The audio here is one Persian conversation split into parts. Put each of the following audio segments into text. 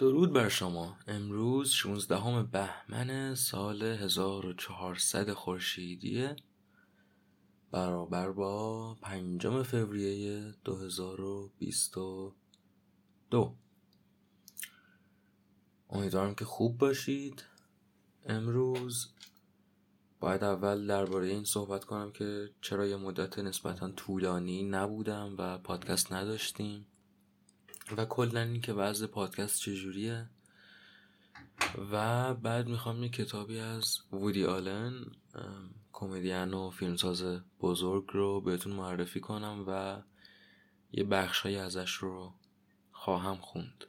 درود بر شما. امروز 16 بهمن سال 1400 خورشیدی برابر با پنجم فوریه 2022 امیدوارم که خوب باشید. امروز باید اول درباره این صحبت کنم که چرا یه مدت نسبتا طولانی نبودم و پادکست نداشتیم. و کلا این که وضع پادکست چجوریه. و بعد می‌خوام یه کتابی از وودی آلن کمدین و فیلمساز بزرگ رو بهتون معرفی کنم و یه بخشهایی ازش رو خواهم خوند.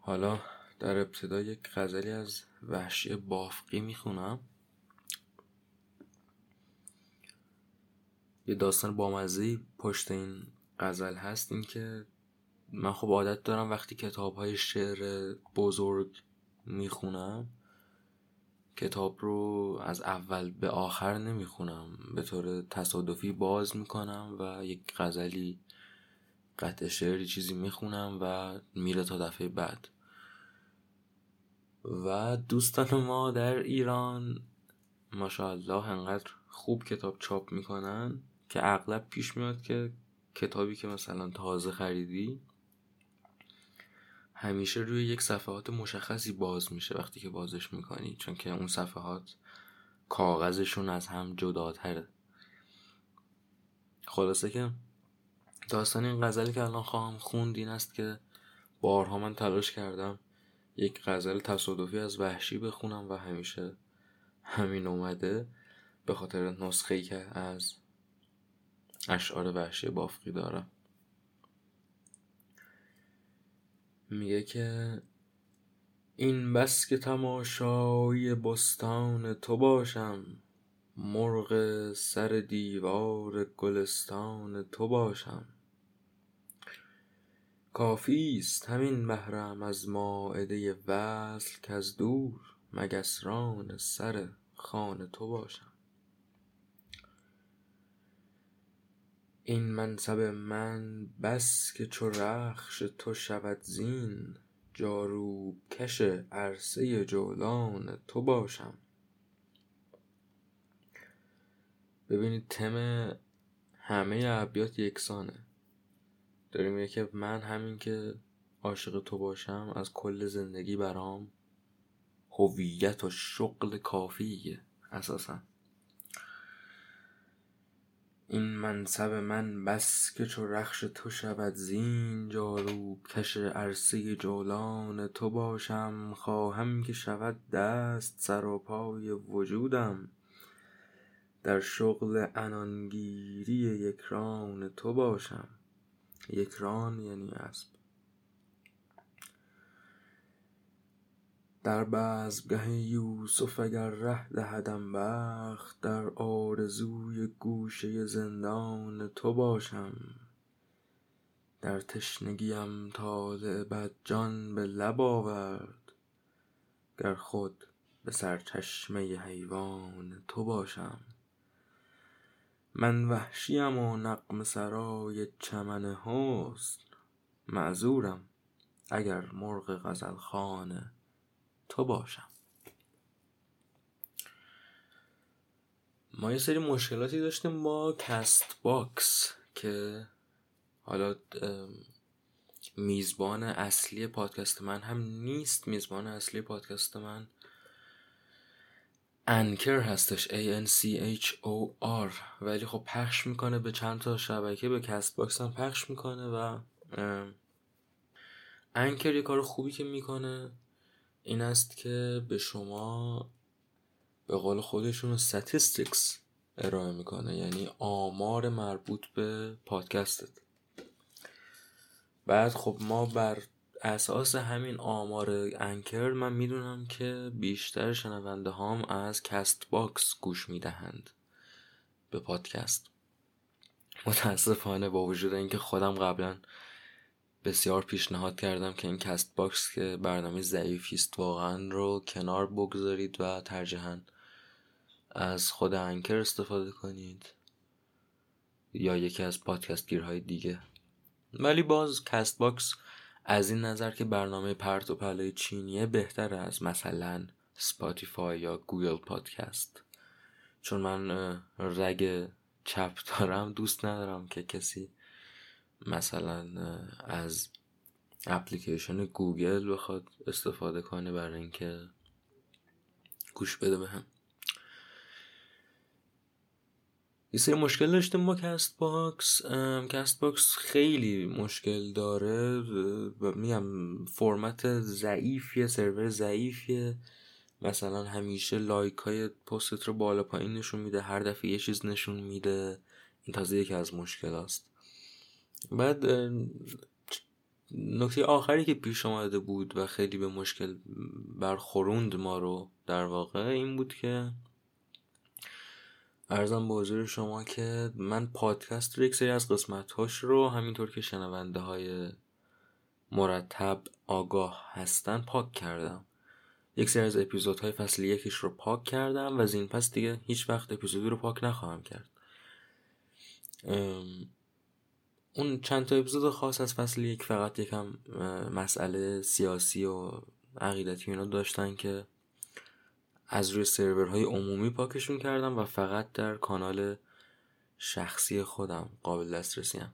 حالا در ابتدا یک غزلی از وحشی بافقی می‌خونم. یه داستان بامزهی پشت این غزل هست این که من خب عادت دارم وقتی کتاب های شعر بزرگ می‌خونم کتاب رو از اول به آخر نمی‌خونم. به طور تصادفی باز می‌کنم و یک غزلی قطع شعری چیزی می‌خونم و میره تا دفعه بعد. و دوستان ما در ایران ماشاءالله انقدر خوب کتاب چاپ می‌کنن که اغلب پیش میاد که کتابی که مثلا تازه خریدی همیشه روی یک صفحات مشخصی باز میشه وقتی که بازش می‌کنی چون که اون صفحات کاغذشون از هم جداتره. خلاصه که داستان این غزلی که الان خواهم خوند این است که بارها من تلاش کردم یک غزل تصادفی از وحشی بخونم و همیشه همین اومده به خاطر نسخه که از اشعار وحشی بافقی دارم. میگه که این بس که تماشای بستان تو باشم مرغ سر دیوار گلستان تو باشم. کافی است همین بهرم از مائده وصل که از دور مگسران سر خوان تو باشم. این منصب من بس که چو رخش تو شود زین جاروب کش عرصه جولان تو باشم. ببینید تم همه ابیات یکسانه. داریم میگه که من همین که عاشق تو باشم از کل زندگی برام هویت و شغل کافیه اساسا. این منصب من بس که چو رخش تو شود زین جاروب کش عرصه جولان تو باشم خواهم که شود دست سر و پای وجودم. در شغل عنانگیری یکران تو باشم. یکران یعنی اسب. در بزمگه یوسف اگر ره دهدم بخت در آرزوی گوشه زندان تو باشم. در تشنگیم طالع بد جان به لب آورد گر خود به سرچشمه حیوان تو باشم. من وحشیم و نغمه سرای چمن حسن معذورم اگر مرغ غزلخوان تو باشم. ما یه سری مشکلاتی داشتیم با Castbox که حالا میزبان اصلی پادکست من هم نیست. میزبان اصلی پادکست من Anchor هستش A N C H O R. ولی خب پخش می‌کنه به چند تا شبکه به Castbox هم پخش می‌کنه و Anchor یه کار خوبی که می‌کنه. این است که به شما به قول خودشون statistics ارائه می‌کنه یعنی آمار مربوط به پادکستت. بعد خب ما بر اساس همین آمار Anchor من می‌دونم که بیشتر شنونده هام از Castbox گوش می‌دهند به پادکست. متاسفانه با وجود اینکه خودم قبلا بسیار پیشنهاد کردم که این Castbox که برنامه ضعیفی است واقعا رو کنار بگذارید و ترجیحاً از خود Anchor استفاده کنید یا یکی از پادکست گیرهای دیگه. ولی باز Castbox از این نظر که برنامه پرت و پلای چینیه بهتر از مثلا Spotify یا Google Podcast چون من رگ چپ دارم دوست ندارم که کسی مثلا از اپلیکیشن گوگل بخواد استفاده کنه برای اینکه گوش بده بهم. یه سری مشکل داشتیم با Castbox Castbox خیلی مشکل داره میگم فرمت ضعیفیه سرور ضعیفیه. مثلا همیشه like های پستت رو بالا پایین نشون میده هر دفعه یه چیز نشون میده. این تازه یکی از مشکلاتشه بعد نکته آخری که پیش آمده بود و خیلی به مشکل برخوروند ما رو در واقع این بود که ارزم به حضور شما که من پادکست رو یک سری از قسمت هاش رو همینطور که شنونده های مرتب آگاه هستن پاک کردم. یک سری از اپیزودهای فصل یکیش رو پاک کردم و از این پس دیگه هیچ وقت اپیزودی رو پاک نخواهم کرد. اون چند تا اپیزود خاص از فصل یک فقط یکم مسئله سیاسی و عقیدتی اینا داشتن که از روی سرورهای عمومی پاکشون کردم و فقط در کانال شخصی خودم قابل دسترسی‌ان.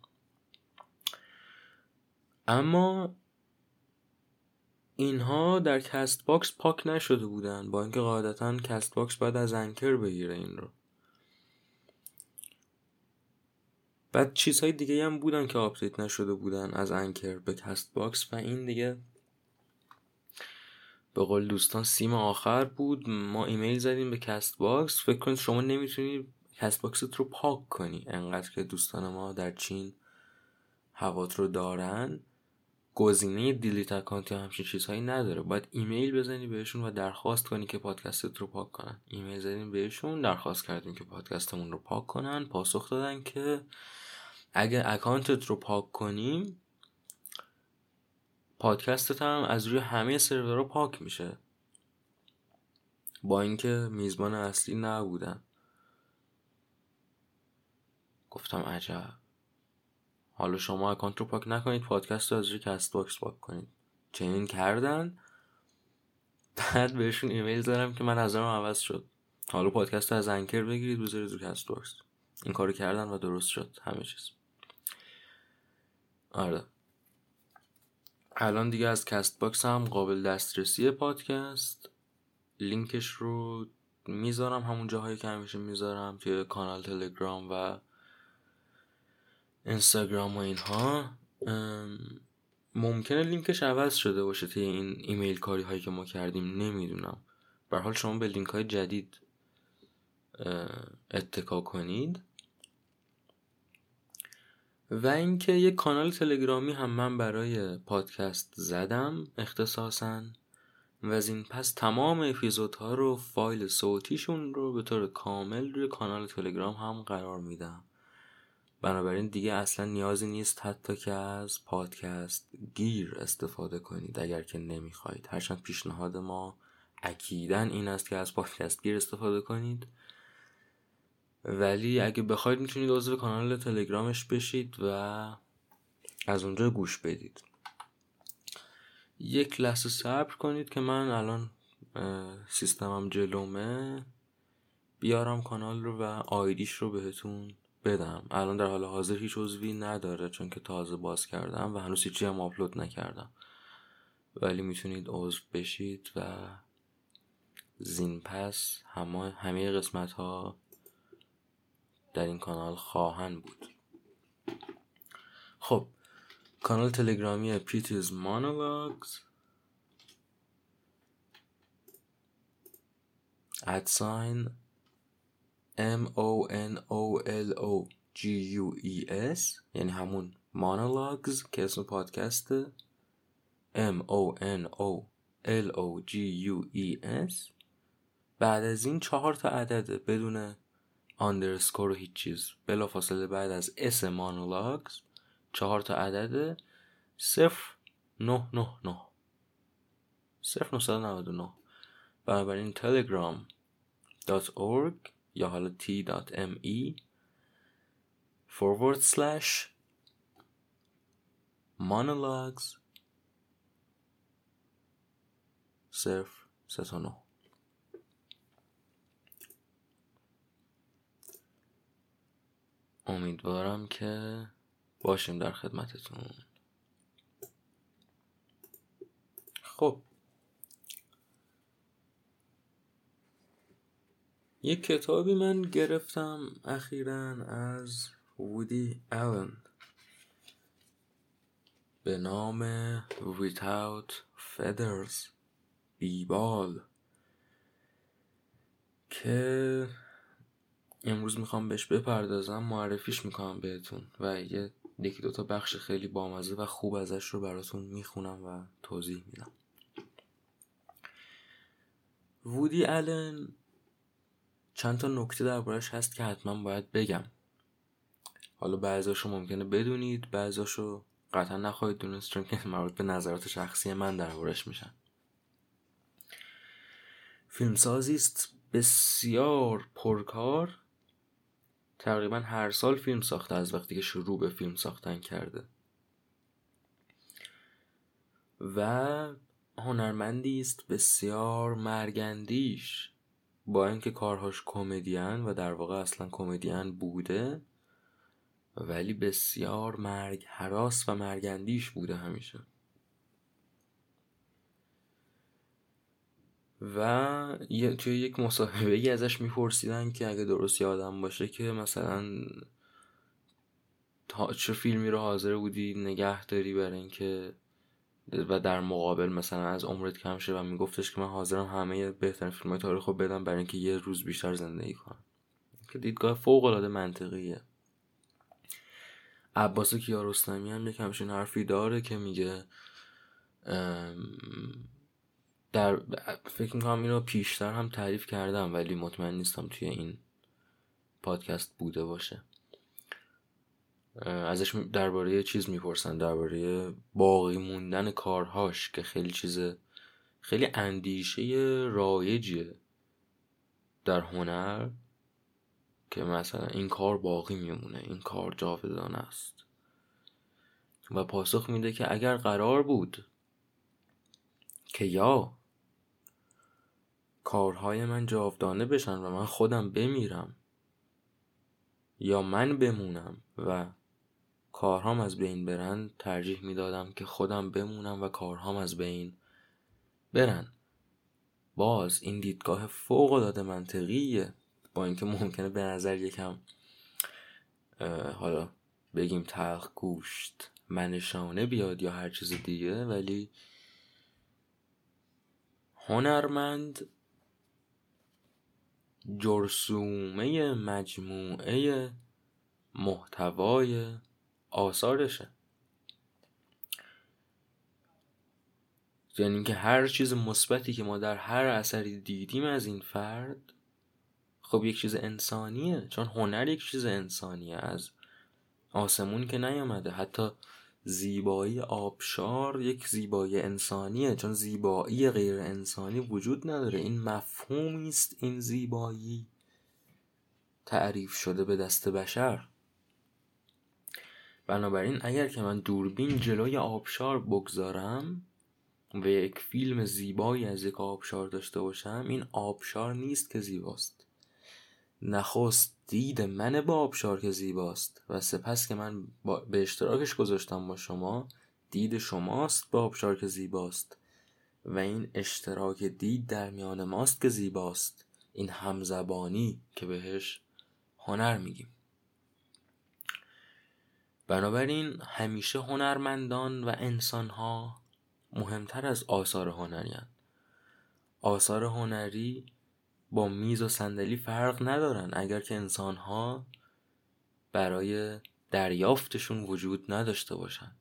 اما اینها در Castbox پاک نشده بودن با اینکه قاعدتا Castbox باید از Anchor بگیره این رو بعد چیزهای دیگه هم بودن که update نشده بودن از Anchor به Castbox و این دیگه. به قول دوستان سیم آخر بود. ما ایمیل زدیم به Castbox. فکر کنید شما نمی‌تونی Castbox ت رو پاک کنی. انقدر که دوستان ما در چین هوات رو دارن. گزینه delete account یا همچین چیزهایی نداره. باید ایمیل بزنی بهشون و درخواست کنی که پادکستت رو پاک کنن. ایمیل زدیم بهشون. درخواست کردیم که پادکستمون رو پاک کنن. پاسخ دادن که اگه account ت رو پاک کنیم پادکستت هم از روی همه سرورها پاک میشه. با اینکه میزبان اصلی نبودن. گفتم عجب. حالا شما account رو پاک نکنید پادکست رو از روی Castbox پاک کنید. چنین کردن. بعد بهشون ایمیل زدم که من نظرم عوض شد. حالا پادکست رو از Anchor بگیرید بذارید رو Castbox. این کارو کردن و درست شد. همه چیز. آره. الان دیگه از Castbox هم قابل دسترسی پادکست. لینکش رو می‌ذارم همون جاهایی که همیشه می‌ذارم توی کانال تلگرام و اینستاگرام و اینها. ممکنه لینکش عوض شده باشه توی این ایمیل کاری هایی که ما کردیم نمی‌دونم. بر حال شما به لینک های جدید اتکا کنید. و اینکه یک کانال تلگرامی هم من برای پادکست زدم اختصاصا. و از این پس تمام اپیزودها رو فایل صوتیشون رو به طور کامل روی کانال تلگرام هم قرار میدم. بنابراین دیگه اصلا نیازی نیست حتی که از پادکست گیر استفاده کنید اگر که نمی‌خواید. هرچند پیشنهاد ما اکیدا این است که از پادکست گیر استفاده کنید. ولی اگه بخواید می‌تونید عضو کانال تلگرامش بشید و از اونجا گوش بدید. یک لحظه صبر کنید که من الان سیستمم جلومه. بیارم کانال رو و آیدیش رو بهتون بدم. الان در حال حاضر هیچ عضوی نداره چون که تازه باز کردم و هنوز هیچی هم آپلود نکردم. ولی می‌تونید عضو بشید و زین پس همه, همه قسمت ها در این کانال خواهند بود. خب کانال تلگرامی پیتیز مانولاگز ادساین M O N O L O G U E S یعنی همون مانولاگز که اسم پادکسته M O N O L O G U E S. بعد از این چهار تا عدده بدون underscore و هیچ چیز. بلا فاصله بعد از S monologues چهار تا عدد صفر نه نه نه. صفر نه. بنابراین تلگرام dot org یا حالا t.me forward slash monologues صرف سه تا نه. امیدوارم که باشیم در خدمتتون. خب. یک کتابی من گرفتم اخیرا از وودی آلن. به نام Without Feathers بیبال که امروز می‌خوام بهش بپردازم معرفیش می‌کنم بهتون و یه یکی دوتا بخش خیلی بامزه و خوب ازش رو براتون می‌خونم و توضیح میدم. وودی آلن چند تا نکته دربارش هست که حتما باید بگم. حالا بعضاشو ممکنه بدونید بعضاشو قطعا نخواهید دونست چون که مربوط به نظرات شخصی من دربارش میشن. فیلمسازی است بسیار پرکار. تقریبا هر سال فیلم ساخته از وقتی که شروع به فیلم ساختن کرده. و هنرمندی است بسیار مرگندیش با اینکه کارهاش کمدین و در واقع اصلا کمدین بوده ولی بسیار مرگ حراس و مرگندیش بوده همیشه. و توی یک مصاحبه ای ازش میپرسیدن که اگه درست یادم باشه که مثلا چه فیلمی رو حاضر بودی نگه داری برای اینکه و در مقابل مثلا از عمرت کم شه و میگفتش که من حاضرم همه بهترین فیلم های تاریخ رو بدم برای اینکه یه روز بیشتر زندگی کنم. که دیدگاه فوق العاده منطقیه. عباس کیارستمی هم یک همچین حرفی داره که میگه در فکر می‌کنم اینو پیشتر هم تعریف کردم ولی مطمئن نیستم توی این پادکست بوده باشه. ازش درباره چیز می‌پرسن درباره باقی موندن کارهاش که خیلی چیز خیلی اندیشه رایجیه در هنر که مثلا این کار باقی میمونه این کار جاودانه است. و پاسخ میده که اگر قرار بود که یا کارهای من جاودانه بشن و من خودم بمیرم. یا من بمونم و کارهام از بین برن ترجیح می‌دادم که خودم بمونم و کارهام از بین برن. باز این دیدگاه فوق العاده منطقیه. با اینکه ممکنه به نظر یکم حالا بگیم تلخ گوشت منشانه بیاد یا هر چیز دیگه ولی هنرمند جرسومه مجموعه محتوای آثارشه. یعنی که هر چیز مثبتی که ما در هر اثری دیدیم از این فرد خب یک چیز انسانیه چون هنر یک چیز انسانیه از آسمون که نیامده. حتی زیبایی آبشار یک زیبایی انسانیه چون زیبایی غیر انسانی وجود نداره. این مفهومی است این زیبایی تعریف شده به دست بشر. بنابراین اگر که من دوربین جلوی آبشار بگذارم و یک فیلم زیبایی از یک آبشار داشته باشم این آبشار نیست که زیباست. نخست دید من با آبشار که زیباست و سپس که من به اشتراکش گذاشتم با شما دید شماست با آبشار که زیباست. و این اشتراک دید در میان ماست که زیباست. این همزبانی که بهش هنر میگیم. بنابراین همیشه هنرمندان و انسانها مهمتر از آثار هنری آثار هنری با میز و صندلی فرق ندارن. اگر که انسانها برای دریافتشون وجود نداشته باشن.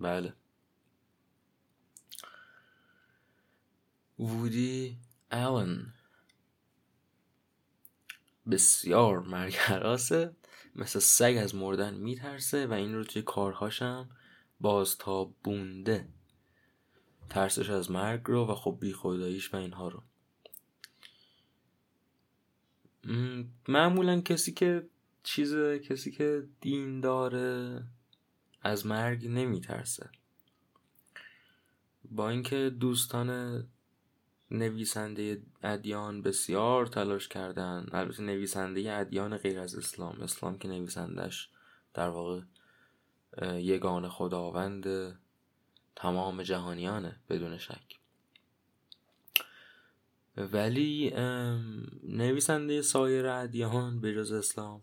بله. وودی آلن. بسیار مرگراسه. مثل سگ از مردن میترسه و این رو توی کارهاشم تا بونده ترسش از مرگ رو و خب بیخوداییش و اینها رو. معمولا کسی که چیز کسی که دین داره از مرگ نمیترسه. با اینکه دوستان نویسنده ادیان بسیار تلاش کردن. البته نویسنده ادیان غیر از اسلام. اسلام که نویسندش در واقع یگان خداوند تمام جهانیانه بدون شک. ولی نویسنده سایر ادیان به جز اسلام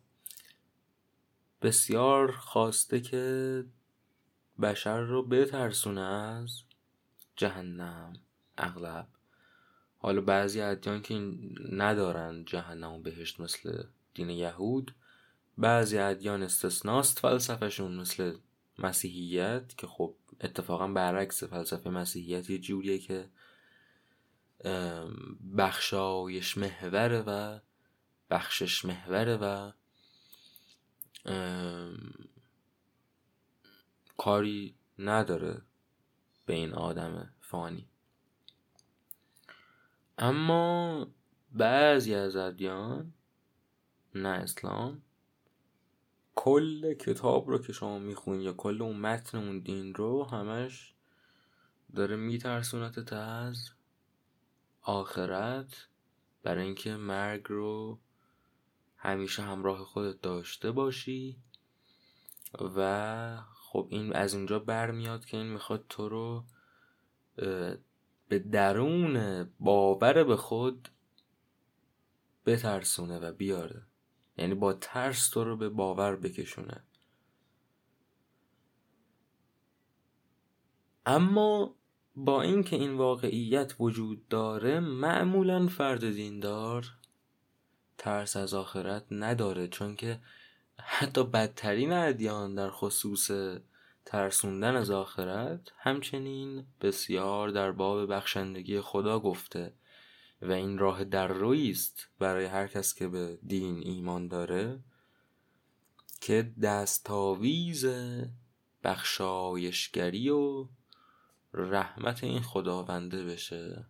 بسیار خواسته که بشر رو بترسونه از جهنم اغلب. حالا بعضی ادیان که ندارن جهنم و بهشت مثل دین یهود بعضی ادیان استثناست فلسفهشون مثل مسیحیت که خب اتفاقا برعکس فلسفه مسیحیت یه جوریه که بخشایش محوره و بخشش محوره و کاری نداره به این آدم فانی. اما بعضی از ادیان نه اسلام کل کتاب رو که شما می‌خونی یا کل اون متن اون دین رو همش داره میترسونتت از آخرت برای اینکه مرگ رو همیشه همراه خودت داشته باشی و خب این از اینجا برمیاد که این می‌خواد تو رو به درون باور به خود بترسونه و بیاره. یعنی با ترس تو رو به باور بکشونه. اما با اینکه این واقعیت وجود داره معمولا فرد دیندار ترس از آخرت نداره چون که حتی بدترین ادیان در خصوص ترسوندن از آخرت همچنین بسیار در باب بخشندگی خدا گفته و این راه در است برای هر کس که به دین ایمان داره که دستاویز بخشایشگری و رحمت این خداونده بشه.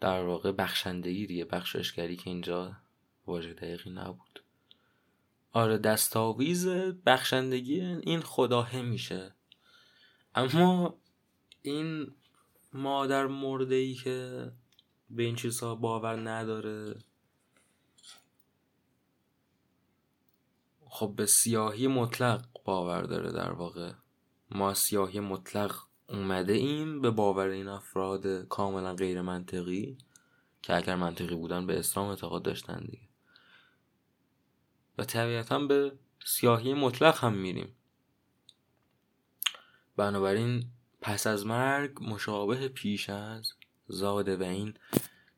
در واقع بخشندگی دیگه بخشایشگری که اینجا واژه دقیقی نبود. آره دستاویز بخشندگی این خداه میشه. اما این مادر مرده ای که به این چیزها باور نداره خب به سیاهی مطلق باور داره در واقع. ما سیاهی مطلق اومده ایم به باور این افراد کاملا غیر منطقی که اگر منطقی بودن به اسلام اعتقاد داشتن دیگه. و طبیعتا به سیاهی مطلق هم میریم. بنابراین پس از مرگ مشابه پیش از زاده و این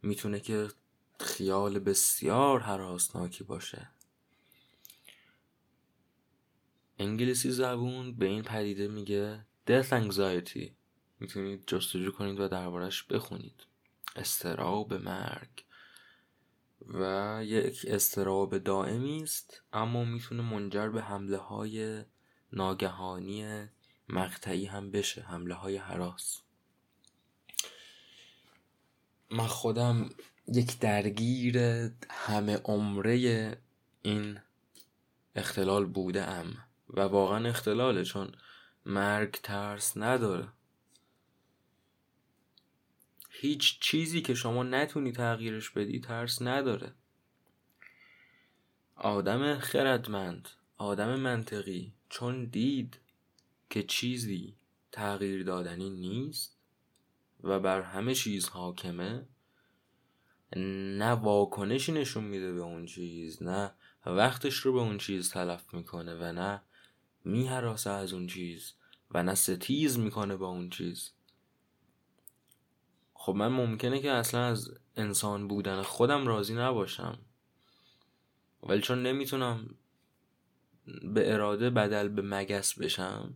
می‌تونه که خیال بسیار حراسناکی باشه. انگلیسی زبون به این پدیده میگه death anxiety. می‌تونید جستجو کنید و دربارش بخونید. استراب مرگ. و یک استراب دائمی است اما می‌تونه منجر به حمله های ناگهانی مقطعی هم بشه حمله های حراس. من خودم یک درگیر همه عمره این اختلال بوده ام و واقعا اختلاله چون مرگ ترس نداره. هیچ چیزی که شما نتونی تغییرش بدی ترس نداره. آدم خردمند آدم منطقی چون دید که چیزی تغییر دادنی نیست و بر همه چیز حاکمه نه واکنشی نشون میده به اون چیز نه وقتش رو به اون چیز تلف می‌کنه و نه میهراسه از اون چیز و نه ستیز می‌کنه با اون چیز. خب من ممکنه که اصلا از انسان بودن خودم راضی نباشم. ولی چون نمی‌تونم به اراده بدل به مگس بشم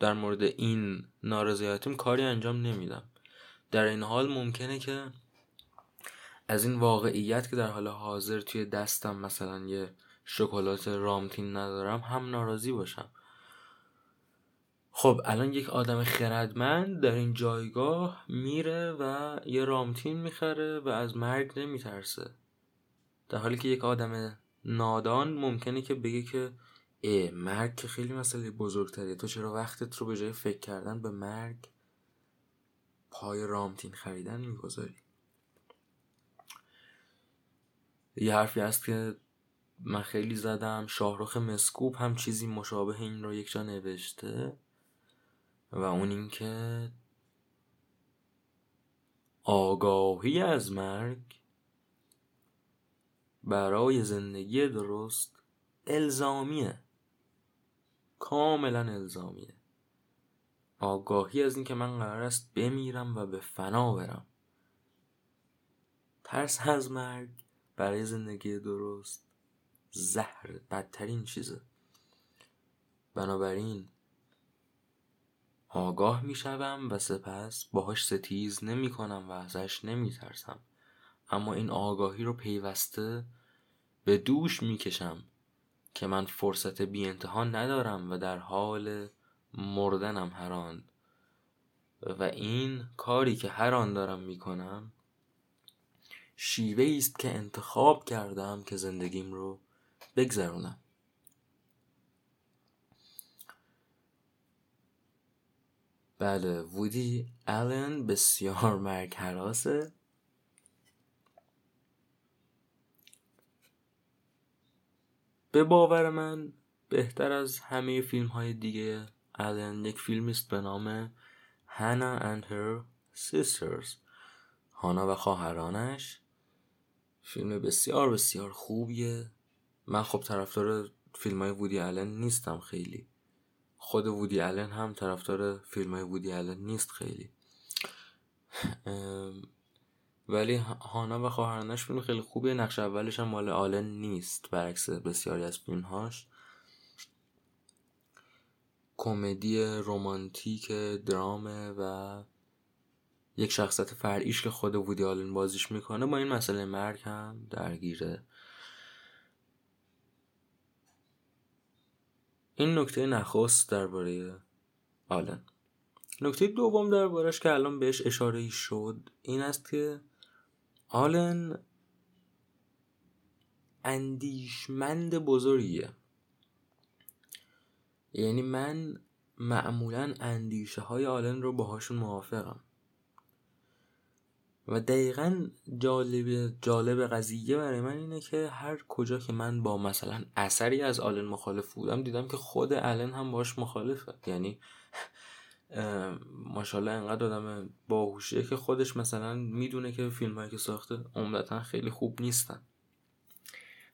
در مورد این نارضایتیم کاری انجام نمیدم. در این حال ممکنه که از این واقعیت که در حال حاضر توی دستم مثلا یه شکلات رامتین ندارم هم ناراضی باشم. خب الان یک آدم خردمند در این جایگاه میره و یه رامتین می‌خره و از مرگ نمیترسه. در حالی که یک آدم نادان ممکنه که بگه که ای مرگ که خیلی مسئله بزرگتریه تو چرا وقتت رو به جای فکر کردن به مرگ پای رامتین خریدن می‌گذاری؟ یه حرفی هست که من خیلی زدم. شاهروخ مسکوب هم چیزی مشابه این رو یک جا نوشته. و اون اینکه آگاهی از مرگ برای زندگی درست الزامیه. کاملا الزامیه. آگاهی از اینکه من قرار است بمیرم و به فنا برم. ترس از مرگ برای زندگی درست زهر بدترین چیزه. بنابراین آگاه می‌شوم و سپس باهاش ستیز نمی کنم و ازش نمی ترسم اما این آگاهی رو پیوسته به دوش می‌کشم که من فرصت بی انتها ندارم و در حال مردنم هران و این کاری که هر آن دارم می‌کنم شیوه است که انتخاب کردم که زندگیم رو بگذرونم. بله. وودی آلن بسیار مرگ حراسه. به باور من بهتر از همه فیلم های دیگه آلن یک فیلم است به نام هانا and her sisters. هانا و خواهرانش. فیلم بسیار بسیار خوبیه. من خب طرفدار فیلم های وودی آلن نیستم خیلی. خود وودی آلن هم طرفدار فیلم های وودی آلن نیست خیلی. ولی هانا و خواهرانش فیلم خیلی خوبیه. نقش اولش هم مال آلن نیست برعکس بسیاری از هاش کمدی رمانتیک درامه و یک شخصیت فرعیش که خود وودی آلن بازیش می‌کنه با این مسئله مرگ هم درگیره. این نکته نخست درباره آلن. نکته دوم دربارش که الان بهش اشاره شد این است که آلن اندیشمند بزرگیه. یعنی من معمولا اندیشه های آلن رو باهاشون موافقم. و دقیقا جالب جالب قضیه برای من اینه که هر کجا که من با مثلا اثری از آلن مخالف بودم دیدم که خود آلن هم باش مخالفه. یعنی ماشاءالله انقدر آدم باهوشیه که خودش مثلا می‌دونه که فیلم هایی که ساخته عمدتا خیلی خوب نیستن.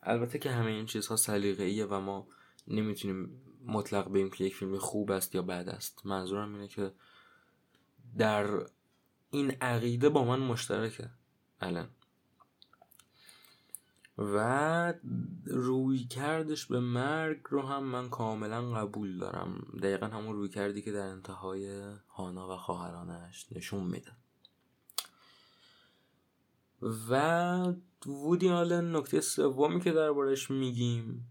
البته که همه این چیزها سلیقه‌ایه و ما نمی‌تونیم مطلق بگیم که یک فیلم خوب است یا بد است. منظورم اینه که در این عقیده با من مشترکه. الان. و روی کردش به مرگ رو هم من کاملا قبول دارم. دقیقا همون روی کردی که در انتهای هانا و خواهرانش نشون میده. و وودی آلن نکته سومی که دربارش میگیم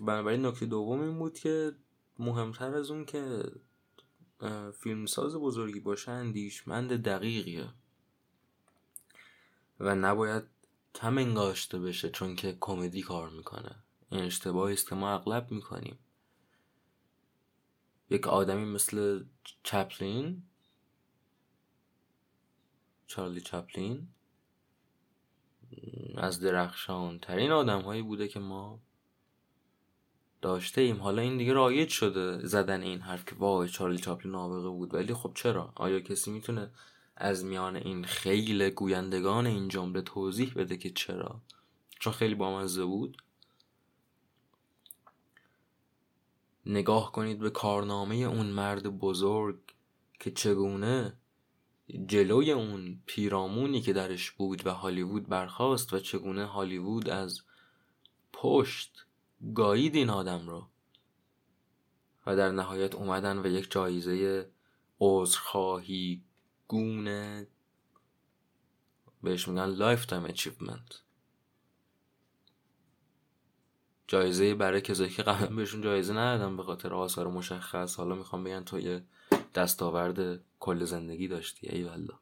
بنابراین نکته دوم این بود که مهمتر از اون که فیلمساز بزرگی باشه اندیشمند دقیقیه. و نباید کم انگاشته بشه چون که کمدی کار می‌کنه. این اشتباهی است که ما اغلب می‌کنیم. یک آدمی مثل چپلین چارلی چپلین از درخشان ترین آدم هایی بوده که ما داشته ایم. حالا این دیگه رایج شده زدن این حرف که وای چارلی چاپلین نابغه بود. ولی خب چرا؟ آیا کسی می‌تونه از میان این خیلی گویندگان این جمله توضیح بده که چرا؟ چون خیلی بامزه بود. نگاه کنید به کارنامه اون مرد بزرگ که چگونه جلوی اون پیرامونی که درش بود و هالیوود برخاست و چگونه هالیوود از پشت گایید این آدم رو. و در نهایت اومدن و یک جایزه عذرخواهی گونه بهش میگن lifetime achievement جایزه برای کسایی که قبلا بهشون جایزه ندادن به خاطر آثار مشخص. حالا می‌خوام بگن تو یه دستاورد کل زندگی داشتی ای والله.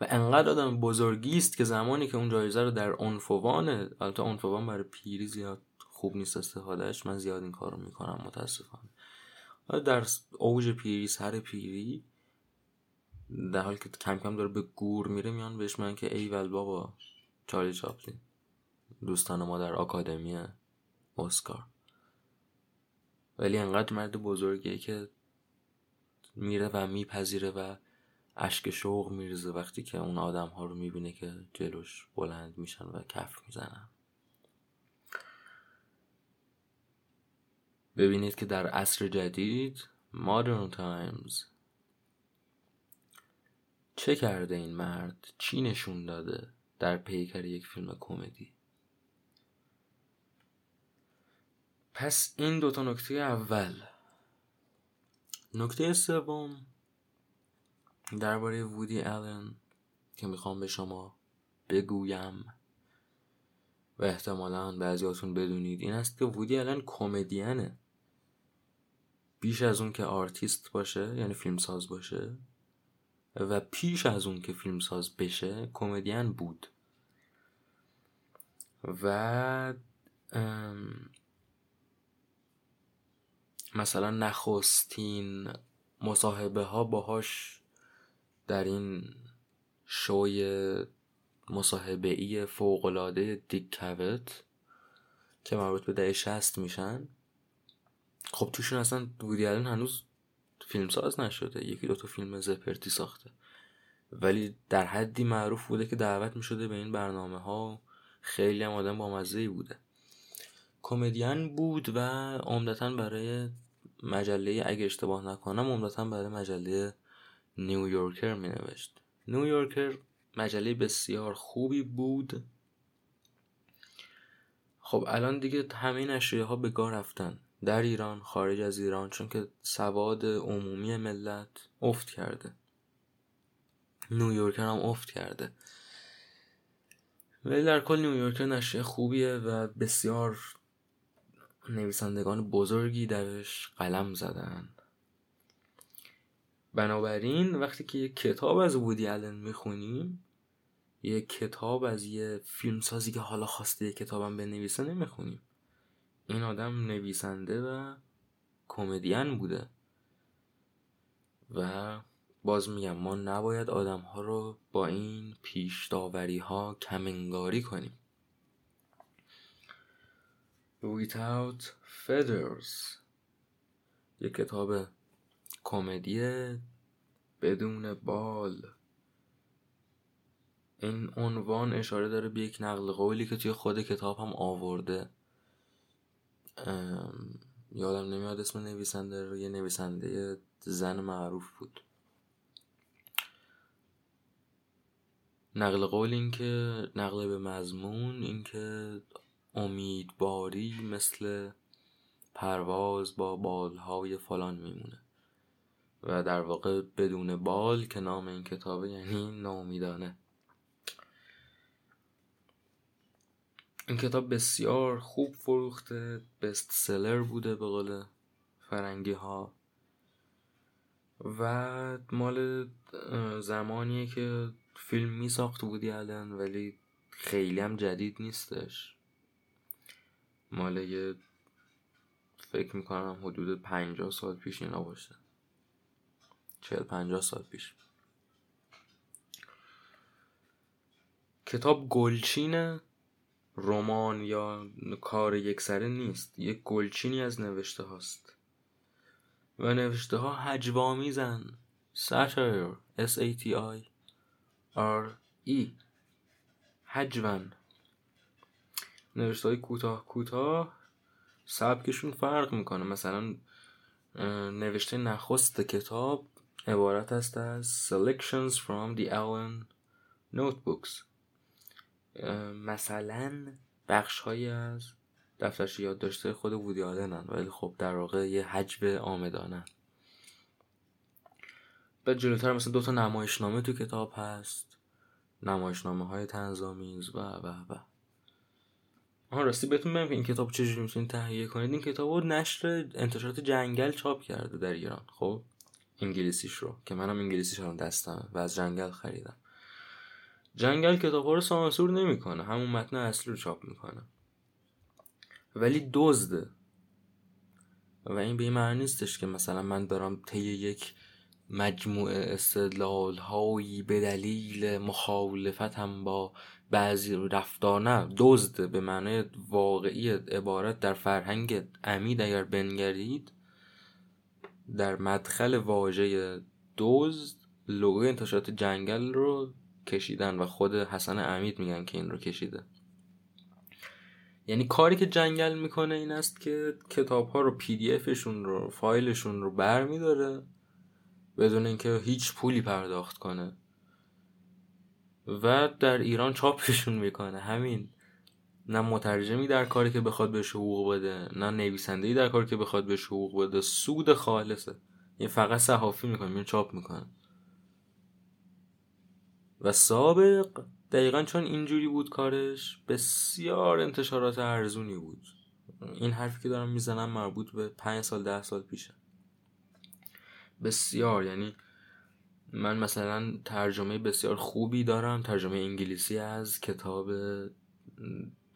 و انقدر آدم بزرگی است که زمانی که اون جایزه رو در عنفوان البته عنفوان برای پیری زیاد خوب نیست استفادهش من زیاد این کارو می‌کنم متاسفانه. در اوج پیری سر پیری در حالی که کم کم داره به گور میره میان بهش من که ایول بابا چارلی چاپلین دوستان ما در آکادمی اسکار. ولی انقدر مرد بزرگیه که میره و میپذیره و اشک شوق میرزه وقتی که اون آدم ها رو می‌بینه که جلوش بلند میشن و کف می‌زنن. ببینید که در عصر جدید modern times چه کرده این مرد؟ چی نشون داده در پیکر یک فیلم کمدی؟ پس این دوتا نکته اول. نکته سوم درباره وودی آلن که می‌خوام به شما بگویم و احتمالا بعضیاتون بدونید این است که وودی آلن کمدینه. بیش از اون که آرتیست باشه یعنی فیلمساز باشه و پیش از اون که فیلمساز بشه کمدین بود. و مثلا نخستین مصاحبه ها باهاش در این شوی مصاحبه ای فوقلاده دیک کوت که مربوط به دهه شست میشن. خب توشون اصلا وودی آلن هنوز فیلمساز نشده. یکی دوتا فیلم زپرتی ساخته. ولی در حدی معروف بوده که دعوت می به این برنامه ها خیلی هم آدم با مزه بوده. کمدین بود و عمدتا برای مجله اگه اشتباه نکنم عمدتا برای مجله نیویورکر می نوشت نیویورکر مجله بسیار خوبی بود. خب الان دیگه همه نشریه ها به گاه رفتن. در ایران خارج از ایران چون که سواد عمومی ملت افت کرده. نیویورکر هم افت کرده. ولی در کل نیویورکر نشریه خوبیه و بسیار نویسندگان بزرگی درش قلم زدن. بنابراین وقتی که یک کتاب از وودی آلن می‌خونیم یک کتاب از یه فیلمسازی که حالا خواسته یک کتابم بنویسه نمی‌خونیم. این آدم نویسنده و کمدین بوده. و باز میگم ما نباید آدم ها رو با این پیش داوری ها کمنگاری کنیم. Without Feathers. یک کتاب کمدی بدون بال. این عنوان اشاره داره به یک نقل قولی که توی خود کتاب هم آورده. یادم نمیاد اسم نویسنده رو یه نویسنده زن معروف بود. نقل قول این که نقل به مضمون این که امیدباری مثل پرواز با بالهای فلان میمونه. و در واقع بدون بال که نام این کتابه یعنی نامیدانه این کتاب بسیار خوب فروخته بست سلر بوده به قول فرنگی ها و مال زمانیه که فیلم می ساخت بودی الان ولی خیلی هم جدید نیستش. مال یه فکر می‌کنم حدود پنجاه سال پیش اینا باشه. چهل پنجاه سال پیش. کتاب گلچینه رمان یا کار یکسره نیست یک گلچینی از نوشته هاست. و نوشته ها هجوامیزن ساتیر S A T I R E. هجون نوشته های کوتاه کوتاه سبکشون فرق می‌کنه. مثلا نوشته نخست کتاب عبارت است از Selections from the Allen Notebooks. مثلا بخش های از دفترش داشته خود وودی آلنن ولی خب در واقع یه حجب آمدانن بعد جلوتر مثلا دوتا نمایشنامه تو کتاب هست. نمایشنامه های تنظامیز و و و. آن راستی بهتون بگم این کتاب چجوری می‌تونید تهیه کنید. این کتاب رو نشر انتشارات جنگل چاپ کرده در ایران خب؟ انگلیسیش رو که منم انگلیسیش رو دستم و از جنگل خریدم. جنگل کتاب رو سانسور نمی‌کنه همون متن اصلی رو چاپ می‌کنه. ولی دزده. و این به معنی نیستش که مثلا من دارم طی یک مجموعه استدلال هایی به دلیل مخالفتم با بعضی رفتار نه دزد به معنی واقعی عبارت در فرهنگ امید اگر بنگرید. در مدخل واژه دزد لوگوی انتشارات جنگل رو کشیدن و خود حسن امید میگن که این رو کشیده. یعنی کاری که جنگل می‌کنه این است که کتاب ها رو پی دی افشون رو فایلشون رو بر میداره بدون اینکه هیچ پولی پرداخت کنه. و در ایران چاپشون می‌کنه. همین. نه مترجمی در کاری که بخواد بهش حقوق بده نه نویسنده در کاری که بخواد بهش حقوق بده. سود خالصه. این فقط صحافی می‌کنه این چاپ می‌کنه. و سابق دقیقا چون اینجوری بود کارش بسیار انتشارات ارزونی بود. این حرفی که دارم می‌زنم مربوط به پنج سال ده سال پیشه. بسیار یعنی من مثلا ترجمه بسیار خوبی دارم ترجمه انگلیسی از کتاب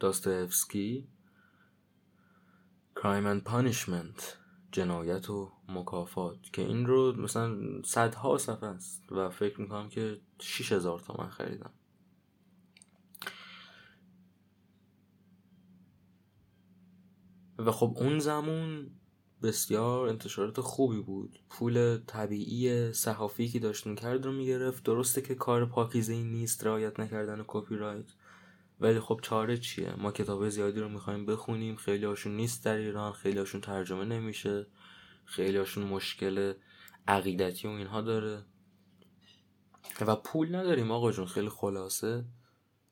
داستوفسکی Crime and Punishment جنایت و مکافات که این رو مثلا صدها صفحه است و فکر می‌کنم که 6000 تومن خریدم. و خب اون زمان بسیار انتشارات خوبی بود. پول طبیعی صحافی که داشت کرد رو می‌گرفت. درسته که کار پاکیزه این نیست رعایت نکردن کپی رایت ولی خب چاره چیه؟ ما کتاب زیادی رو می‌خوایم بخونیم. خیلی هاشون نیست در ایران. خیلی هاشون ترجمه نمیشه. خیلی هاشون مشکل عقیدتی و اینها داره. و پول نداریم آقا جون. خیلی خلاصه.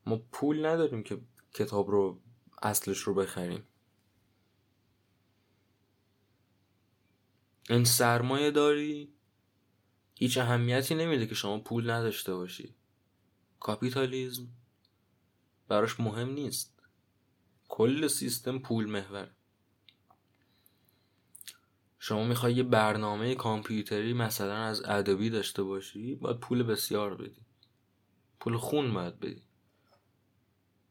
ما پول نداریم که کتاب رو اصلش رو بخریم. این سرمایه داری؟ هیچ اهمیتی نمیده که شما پول نداشته باشی. کاپیتالیزم. براش مهم نیست. کل سیستم پول محور. شما می‌خوای یه برنامه کامپیوتری مثلا از ادبی داشته باشی باید پول بسیار بدی. پول خون باید بدی.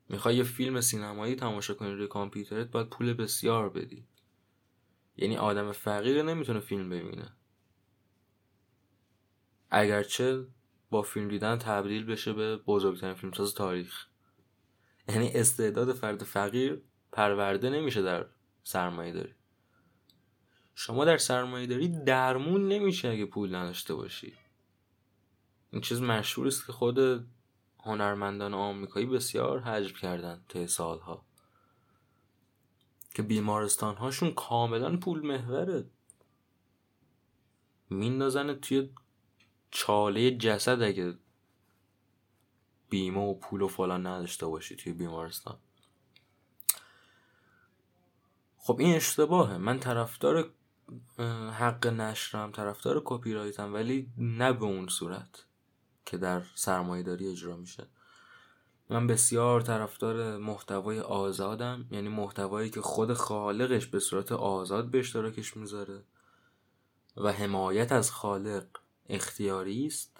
می‌خوای یه فیلم سینمایی تماشا کنی روی کامپیوترت باید پول بسیار بدی. یعنی آدم فقیر نمی‌تونه فیلم ببینه. اگرچه با فیلم دیدن تبدیل بشه به بزرگترین فیلمساز تاریخ. یعنی استعداد فرد فقیر پرورده نمیشه در سرمایه داری. شما در سرمایه داری درمون نمیشه اگه پول نداشته باشی. این چیز مشهور است که خود هنرمندان آمریکایی بسیار حجب کردن طی سالها. که بیمارستان هاشون کاملا پول محوره. میندازن توی چاله جسد اگه بیمه و پول و فلان نداشته باشی توی بیمارستان. خب این اشتباهه. من طرفدار حق نشرم طرفدار کپی رایتم ولی نه به اون صورت که در سرمایه داری اجرا میشه. من بسیار طرفدار محتوای آزادم یعنی محتوایی که خود خالقش به صورت آزاد به اشتراکش می‌ذاره و حمایت از خالق اختیاری است.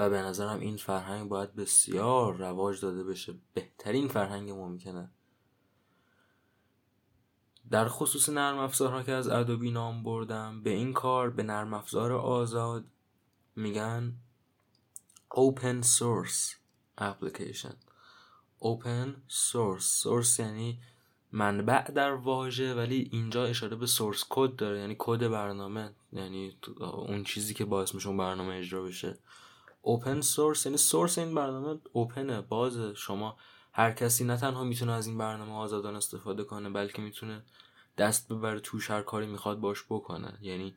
و به نظرم این فرهنگ باید بسیار رواج داده بشه. بهترین فرهنگ ممکنه در خصوص نرم افزارها که از ادوبی نام بردم به این کار به نرم افزار آزاد میگن open source application. Open source. Source یعنی منبع در واژه ولی اینجا اشاره به سورس کد داره. یعنی کد برنامه. یعنی اون چیزی که باعث میشه اون برنامه اجرا بشه. اوپن سورس یعنی سورس این برنامه اوپنه بازه. شما هر کسی نه تنها می‌تونه از این برنامه آزادان استفاده کنه بلکه می‌تونه دست ببره توش هر کاری می‌خواد باش بکنه. یعنی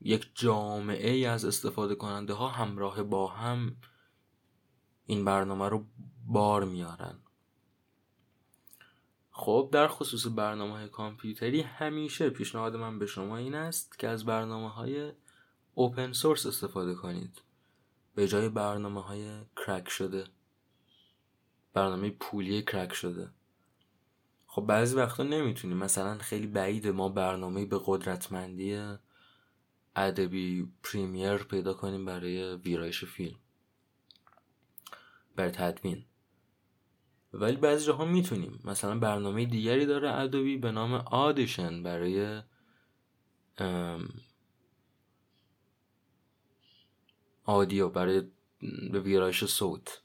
یک جامعه ای از استفاده کننده ها همراه با هم این برنامه رو بار میارن. خب در خصوص برنامه های کامپیوتری همیشه پیشنهاد من به شما این است که از برنامه های اوپن سورس استفاده کنید. به جای برنامه های کرک شده. برنامه پولی کرک شده. خب بعضی وقتا نمی‌تونیم. مثلا خیلی بعید ما برنامه به قدرتمندی ادبی پریمیر پیدا کنیم برای ویرایش فیلم. برای تدوین. ولی بعضی جاها می‌تونیم. مثلا برنامه دیگری داره ادوبی به نام آدیشن برای آدیو برای ویرایش صوت.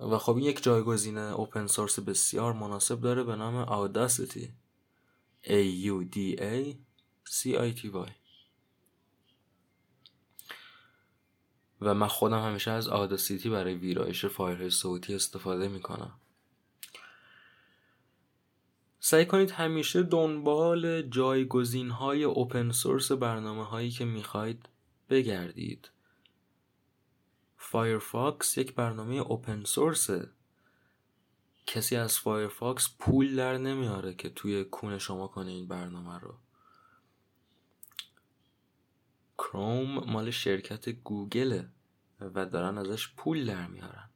و خب این یک جایگزین اوپن سورس بسیار مناسب داره به نام Audacity. A U D A C I T Y. و من خودم همیشه از آداسیتی برای ویرایش فایلهای صوتی استفاده می‌کنم. سعی کنید همیشه دنبال جایگزین های اوپن سورس برنامه هایی که می‌خواید بگردید. Firefox یک برنامه open source ه کسی از Firefox پول در نمیاره که توی کون شما کنه این برنامه رو. کروم مال شرکت گوگله و دارن ازش پول در میارن.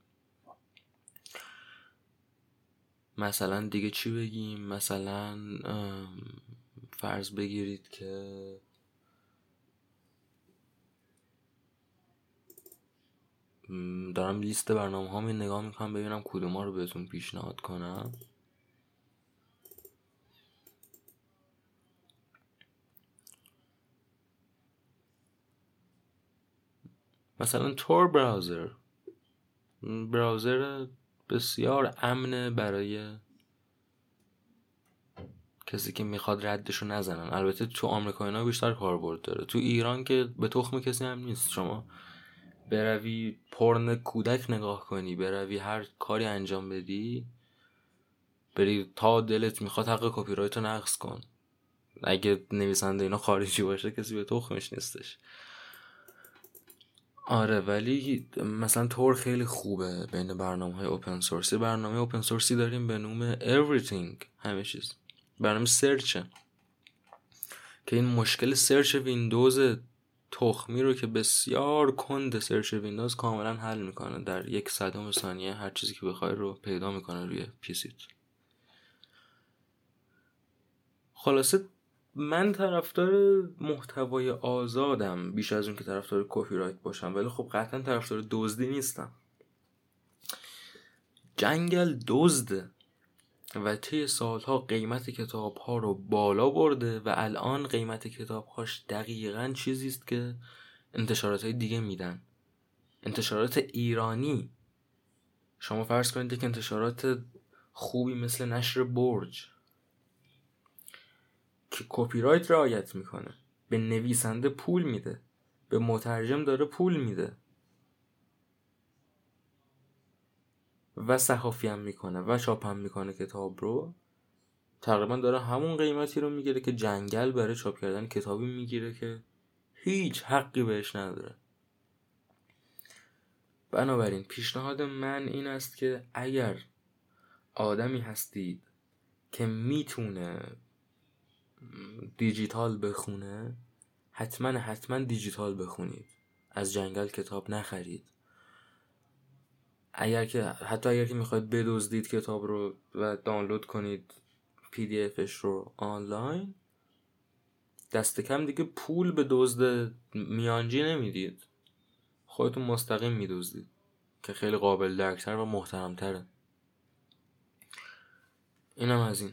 مثلا دیگه چی بگیم؟ مثلا فرض بگیرید که دارم لیست برنامه ها نگاه می‌کنم ببینم کدوم رو بهتون پیشنهاد کنم. مثلا تور براوزر براوزر بسیار امنه برای کسی که می‌خواد ردشو نزنن. البته تو آمریکا اینا بیشتر کاربرد داره. تو ایران که به تخم کسی هم نیست. شما بروی پرن کودک نگاه کنی بروی هر کاری انجام بدی بری تا دلت می‌خواد حق کپی رایت نقص کن. اگه نویسنده اینا خارجی باشه کسی به تخمش نیستش. آره ولی مثلا تور خیلی خوبه بین برنامه های اوپن سورسی برنامه اوپن سورسی داریم به نوم everything همه چیز. برنامه search ه که این مشکل search ویندوز تخمی رو که بسیار کند search ویندوز کاملا حل می‌کنه. در یک صدم ثانیه هر چیزی که بخوای رو پیدا می‌کنه روی PC ت خلاصه من طرفدار محتوای آزادم. بیش از اون که طرفدار کپی رایت باشم. ولی خب قطعا طرفدار دزدی نیستم. جنگل دزده و طی سالها قیمت کتاب ها رو بالا برده و الان قیمت کتاب هاش دقیقا چیزی است که انتشارات های دیگه میدن. انتشارات ایرانی. شما فرض کنید که انتشارات خوبی مثل نشر برج که کپی رایت رعایت می‌کنه. به نویسنده پول میده. به مترجم داره پول میده. و صحافی هم می‌کنه و چاپ هم می‌کنه کتاب رو. تقریبا داره همون قیمتی رو می‌گیره که جنگل برای چاپ کردن کتابی می‌گیره که هیچ حقی بهش نداره. بنابراین پیشنهاد من این است که اگر آدمی هستید که می‌تونه دیجیتال بخونه حتما حتما دیجیتال بخونید. از جنگل کتاب نخرید. اگر که حتی اگر که می‌خواید بدزدید کتاب رو و دانلود کنید پی دی افش رو آنلاین دست کم دیگه پول به دزد میانجی نمی‌دید. خودتون مستقیم میدزدید که خیلی قابل درکتر و محترمتره. اینم از این.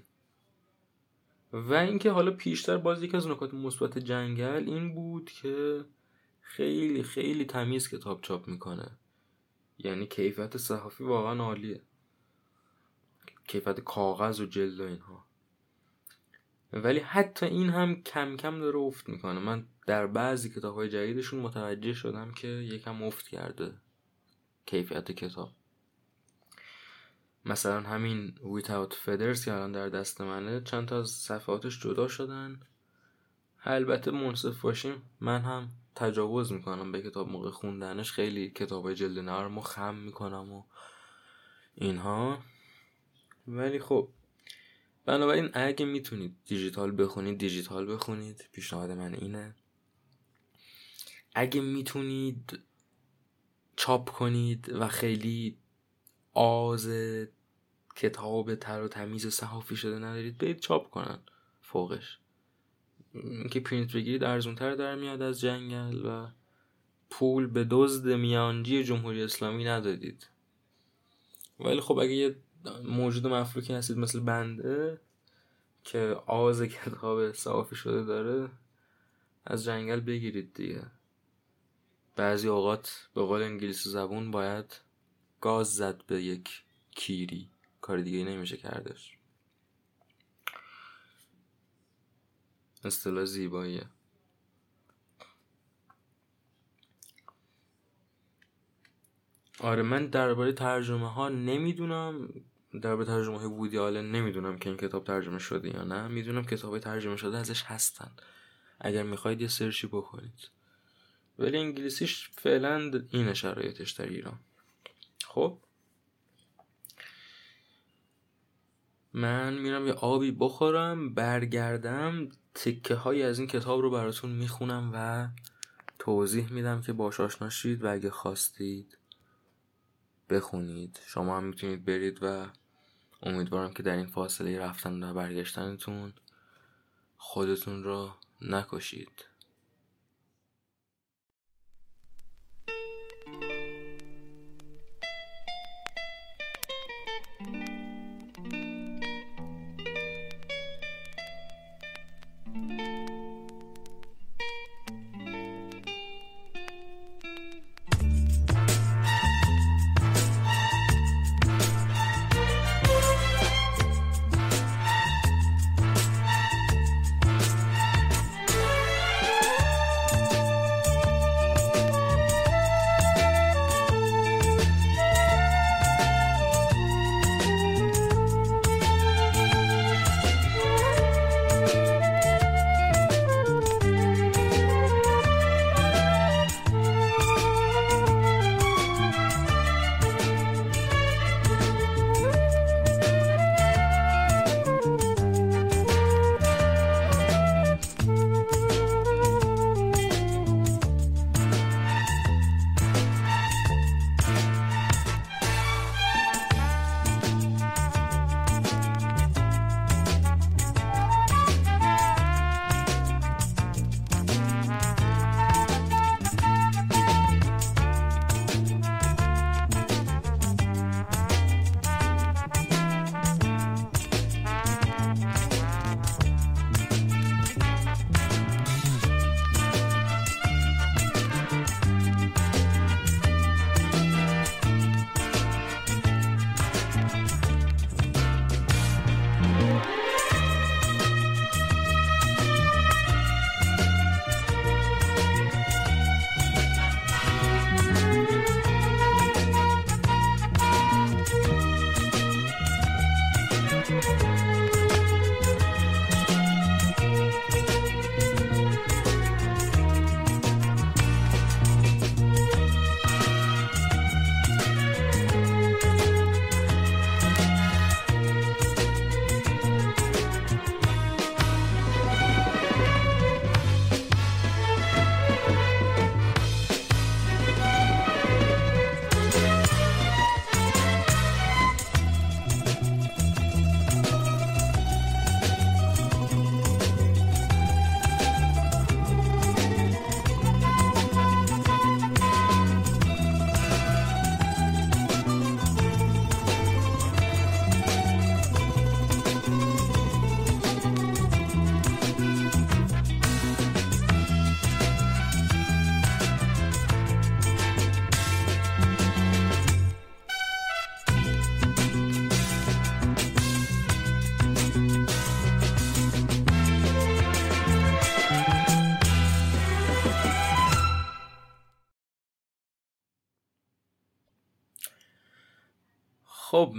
و اینکه حالا پیشتر باز یکی از نکات مثبت جنگل این بود که خیلی خیلی تمیز کتاب چاپ می‌کنه. یعنی کیفیت صحافی واقعا عالیه. کیفیت کاغذ و جلد و اینها. ولی حتی این هم کم کم داره افت می‌کنه. من در بعضی کتاب های جدیدشون متوجه شدم که یکم افت کرده کیفیت کتاب. مثلا همین Without Feathers که الان در دست منه چند تا از صفحاتش جدا شدن. البته منصف باشیم من هم تجاوز می‌کنم به کتاب موقع خوندنش. خیلی کتاب جلد نرم و خم می‌کنم و اینها. ولی خب بنابراین اگه می‌تونید دیجیتال بخونید دیجیتال بخونید. پیشنهاد من اینه. اگه می‌تونید چاپ کنید و خیلی آز کتاب تر و تمیز صحافی شده ندارید برید چاپ کنن فوقش. اینکه پرینت بگیرید ارزون تر در میاد از جنگل و پول به دزد میانجی جمهوری اسلامی ندادید. ولی خب اگه یه موجود مفلوکی هستید مثل بنده که آز کتاب صافی شده داره از جنگل بگیرید دیگه. بعضی اوقات به قول انگلیسی زبون باید گاز زد به یک کیری. کار دیگه نمیشه کردش. اصطلاح زیباییه. آره من درباره ترجمه ها نمی‌دونم. درباره ترجمه های وودی آلن نمی‌دونم که این کتاب ترجمه شده یا نه. می‌دونم کتاب ترجمه شده ازش هستن. اگر می‌خواید یه سرچی بکنید. ولی انگلیسیش فعلا این شرایطش در ایران. خب؟ من میرم یه آبی بخورم برگردم. تکه های از این کتاب رو براتون می‌خونم و توضیح میدم که باش آشنا و اگه خواستید بخونید. شما هم می‌تونید برید و امیدوارم که در این فاصله رفتن و برگشتنتون خودتون را نکشید.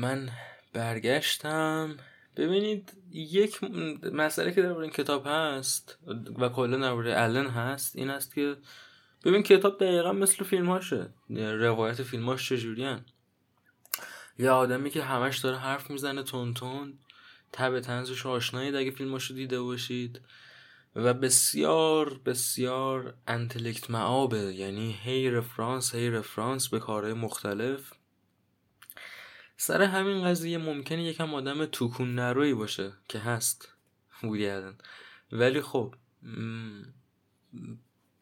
من برگشتم. ببینید یک مسئله که در این کتاب هست و کلا درباره الن هست این است که ببین کتاب دقیقا مثل فیلم هاشه روایت فیلم هاش چجوری یه آدمی که همش داره حرف می‌زنه تون تون تب تنزش آشنایید اگه فیلماشو دیده باشید. و بسیار بسیار انتلکت معابه یعنی هی رفرانس هی رفرانس به کارهای مختلف. سر همین قضیه ممکنه یکم آدم توکون نروی باشه که هست. وودی ولی خب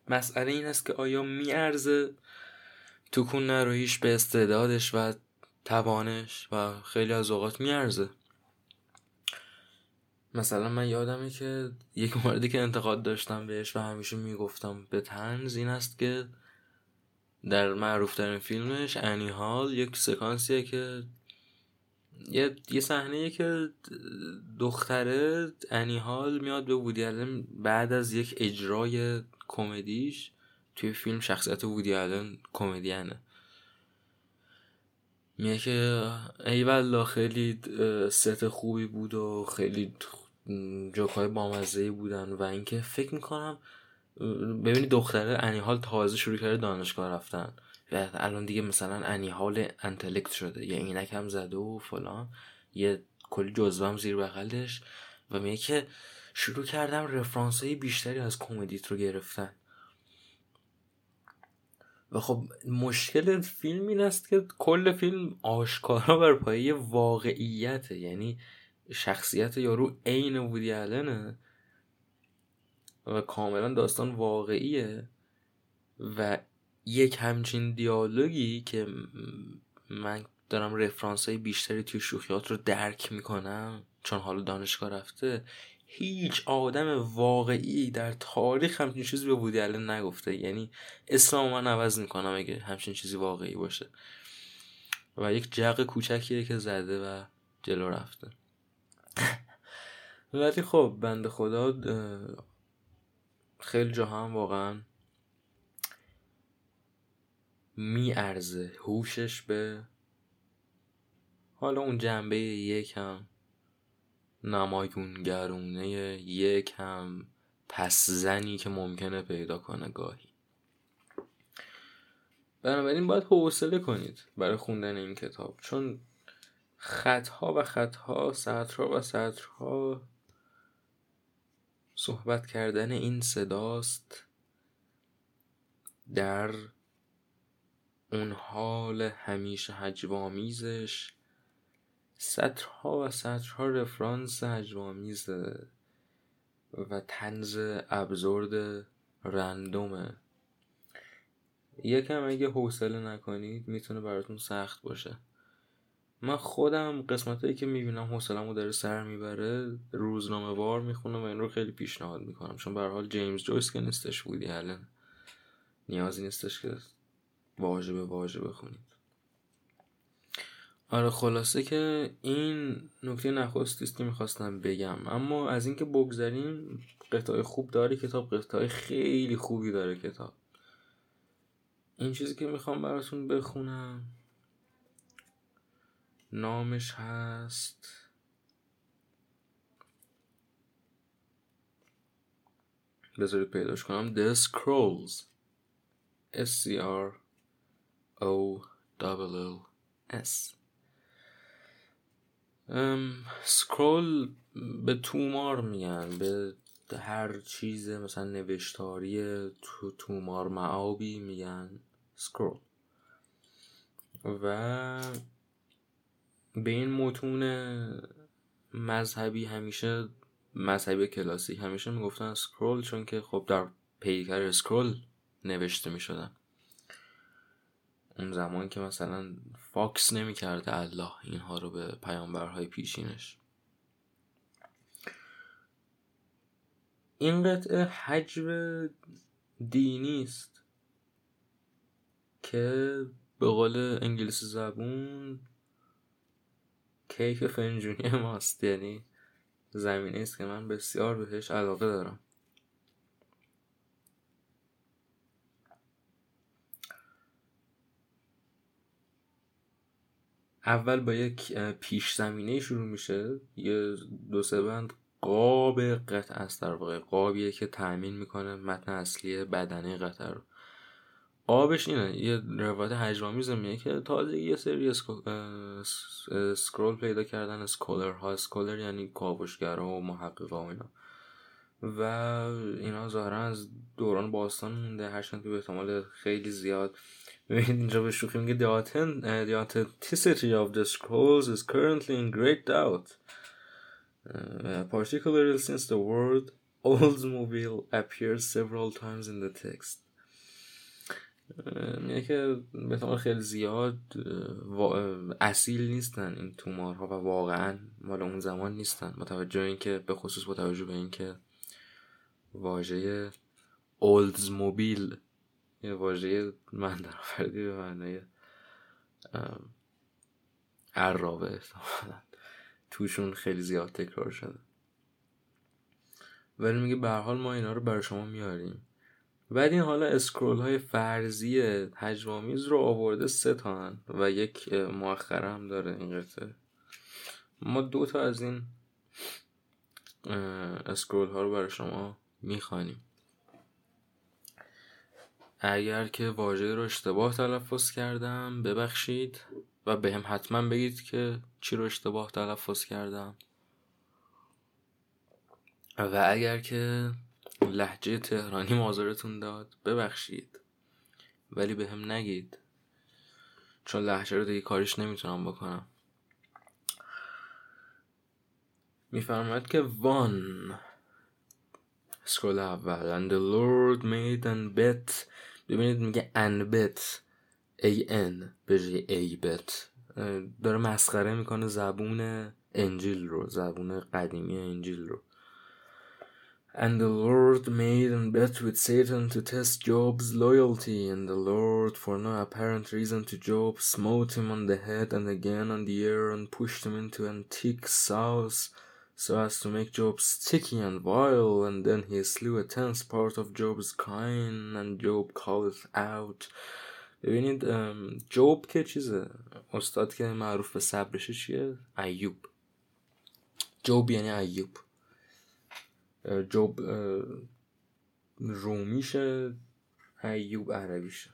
مسئله این است که آیا میارزه توکون نرویش به استعدادش و توانش و خیلی از اوقات میارزه؟ مثلا من یادمه که یک موردی که انتقاد داشتم بهش و همیشه می‌گفتم به تنز این است که در معروفترین فیلمش انی هال یک سکانسیه که یه یه صحنه که دختره انی هال میاد به وودی بعد از یک اجرای کمدیش توی فیلم شخصیت وودی آلن کمدینه. میگه که ای والله خیلی ست خوبی بود و خیلی جوکای بامزه بودن و اینکه فکر می‌کنم ببینید دختره انیحال تازه شروع کرده دانشگاه رفتن. الان دیگه مثلا انیحال انتلکت شده. یه اینک هم زده و فلان. یه کلی جزوه هم زیر بغلش. و میگه که شروع کردم رفرانس های بیشتری از کمدیت رو گرفتن. و خب مشکل فیلم این است که کل فیلم آشکارا بر پایه واقعیته یعنی شخصیت یارو عین وودی آلنه. و کاملا داستان واقعیه. و یک همچین دیالوگی که من دارم رفرانس های بیشتری توی شوخیات رو درک می‌کنم چون حالا دانشگاه رفته هیچ آدم واقعی در تاریخ همچین چیزی به وودی آلن نگفته. یعنی اسلام من عوض می‌کنم اگه همچین چیزی واقعی باشه. و یک جق کوچکیه که زده و جلو رفته. ولی خب بند خدا خیلی جا هم واقعا میارزه هوشش به حالا اون جنبه یک هم نمایونگرونه یک هم پس زنی که ممکنه پیدا کنه گاهی. بنابراین باید حوصله کنید برای خوندن این کتاب. چون خطها و خطها سطرها و سطرها صحبت کردن این صداست در اون حال همیشه هجوامیزش سطرها و سطرها رفرانس هجوامیزه و تنز ابزورد رندومه. یکم اگه حوصله نکنید می‌تونه براتون سخت باشه. من خودم قسمت هایی که می‌بینم حوصلمو داره سر می‌بره روزنامه وار می‌خونم و این رو خیلی پیشنهاد می‌کنم. چون به حال جیمز جویس که نیستش بودی الان نیازی نیستش که واژه به واژه بخونید آره خلاصه که این نکته نخستی است که می‌خواستم بگم. اما از اینکه بگذریم قطعه خوب داره کتاب قطعه خیلی خوبی داره کتاب. این چیزی که می‌خوام براتون بخونم نامش هست. بذارید پیداش کنم. The Scrolls. S C R O L S. سکرول به تومار میگن به هر چیز مثلا نوشتاری تو تومار معابی میگن سکرول و به این متون مذهبی همیشه مذهبی کلاسیک همیشه می‌گفتن سکرول چون که خب در پیکر سکرول نوشته می‌شدن. اون زمان که مثلا فاکس نمی‌کرده الله اینها رو به پیامبرهای پیشینش. این قطعه حجم دینی است که به قول انگلیسی زبون کیک فنجونی ماست. یعنی زمینه است که من بسیار بهش علاقه دارم. اول با یک پیش زمینه شروع میشه. یه دو سه بند قاب قطع است در واقع قابیه که تأمین می‌کنه متن اصلی بدنه قطع رو. قابش اینه یه روایت هجوامیز میگه که تازه یه سری سکرول پیدا کردن اسکولر ها اسکولر یعنی کاوشگرا و محققا و اینا. و اینا ظاهرا از دوران باستان مونده. هرچند که به احتمال خیلی زیاد اینجا به شوخی میگه the, the authenticity of the scrolls is currently in great doubt uh, particularly since the word Oldsmobile appears several times in the text میگه که به خیلی زیاد اصیل نیستن این تومارها و واقعا مال اون زمان نیستن متوجه اینکه به خصوص با توجه به اینکه واژه اولدز موبیل یه واژه من فردی به معنی عرابه توشون خیلی زیاد تکرار شده. ولی میگه به حال ما اینا رو برای شما میاریم. بعد این حالا اسکرول های فرضی هجوامیز رو آورده سه تا و یک مؤخره هم داره این قطعه. ما دو تا از این اسکرول ها رو برای شما می‌خوانیم. اگر که واژه رو اشتباه تلفظ کردم ببخشید و به هم حتما بگید که چی رو اشتباه تلفظ کردم. و اگر که لحجه تهرانی مازارتون داد ببخشید. ولی به هم نگید. چون لحجه رو دیگه کاریش نمی‌تونم بکنم. میفرماید که وان. سکرول اول. And the Lord made and bet ببینید میگه bet a n به جای bet داره مسخره می‌کنه زبون انجیل رو زبون قدیمی انجیل رو And the Lord made and bet with Satan to test Job's loyalty, and the Lord, for no apparent reason to Job, smote him on the head and again on the ear, and pushed him into an thick sauce, so as to make Job sticky and vile, and then he slew a tenth part of Job's kine, and Job calleth out. ببینید جوب که چیزه استاد که معروف به صبرشه چیه ایوب جوب یعنی ایوب جوب رومیشه ایوب عربیشه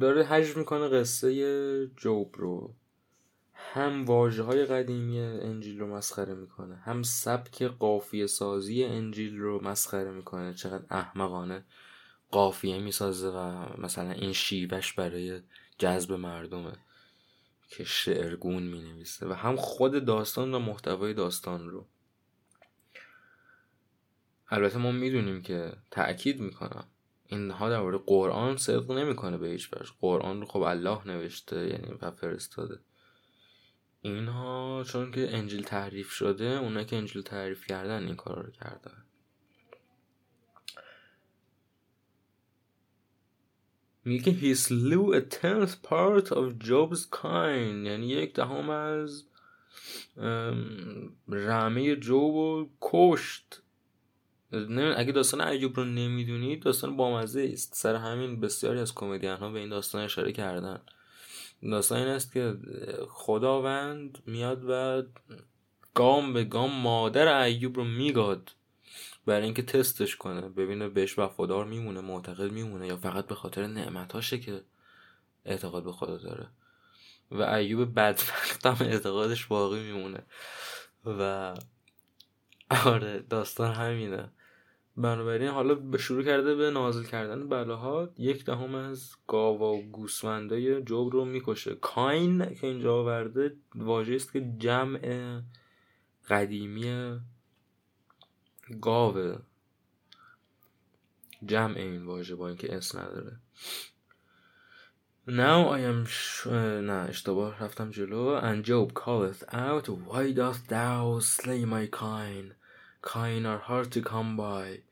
داره حجم می‌کنه قصه جوب رو هم واجه های قدیمی انجیل رو مسخره می‌کنه هم سبک قافیه سازی انجیل رو مسخره می‌کنه. چقدر احمقانه قافیه می‌سازه و مثلا این شیوش برای جذب مردمه که شعرگون می‌نویسه و هم خود داستان و محتوای داستان رو. البته ما می‌دونیم که تاکید می‌کنم اینها در مورد قرآن صدق نمی‌کنه به هیچ وجه. قرآن رو خب الله نوشته یعنی و فرستاده. اینها چون که انجیل تحریف شده اونا که انجیل تعریف کردن این کار رو کردن. میگه he slew a tenth part of Job's kind. یعنی یک دهم از رمه جوب و کشت. اگه داستان ایوب رو نمی‌دونید داستان بامزه است. سر همین بسیاری از کمدین ها به این داستان اشاره کردن. داستان این است که خداوند میاد و گام به گام مادر ایوب رو میگاد برای اینکه تستش کنه. ببینه بهش وفادار میمونه معتقد میمونه یا فقط به خاطر نعمتاشه که اعتقاد به خدا داره. و ایوب بدبخت هم اعتقادش باقی میمونه. و آره داستان همینه. بنابراین حالا به شروع کرده به نازل کردن بلاها یک دهم از گاوا و گوسفندای جوب رو می‌کشه. کاین که اینجا آورده واژه است که جمع قدیمی گاوه جمع این واژه با اینکه اس نداره. Now I am نه اشتباه رفتم جلو. And Job calleth out why dost thou slay my kine? Kine are hard to come by.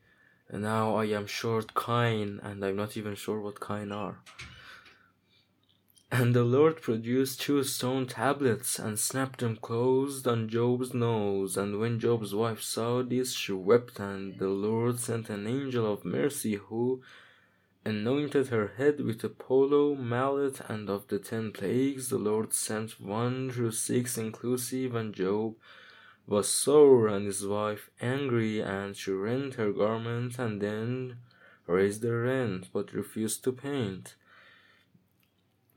And now I am short kine and I'm not even sure what kine are And the Lord produced two stone tablets and snapped them closed on Job's nose. And when Job's wife saw this, she wept, and the Lord sent an angel of mercy who anointed her head with a polo mallet. And of the ten plagues, the Lord sent one through six inclusive, and Job was sore and his wife angry, and she rent her garment and then raised the rent, but refused to paint.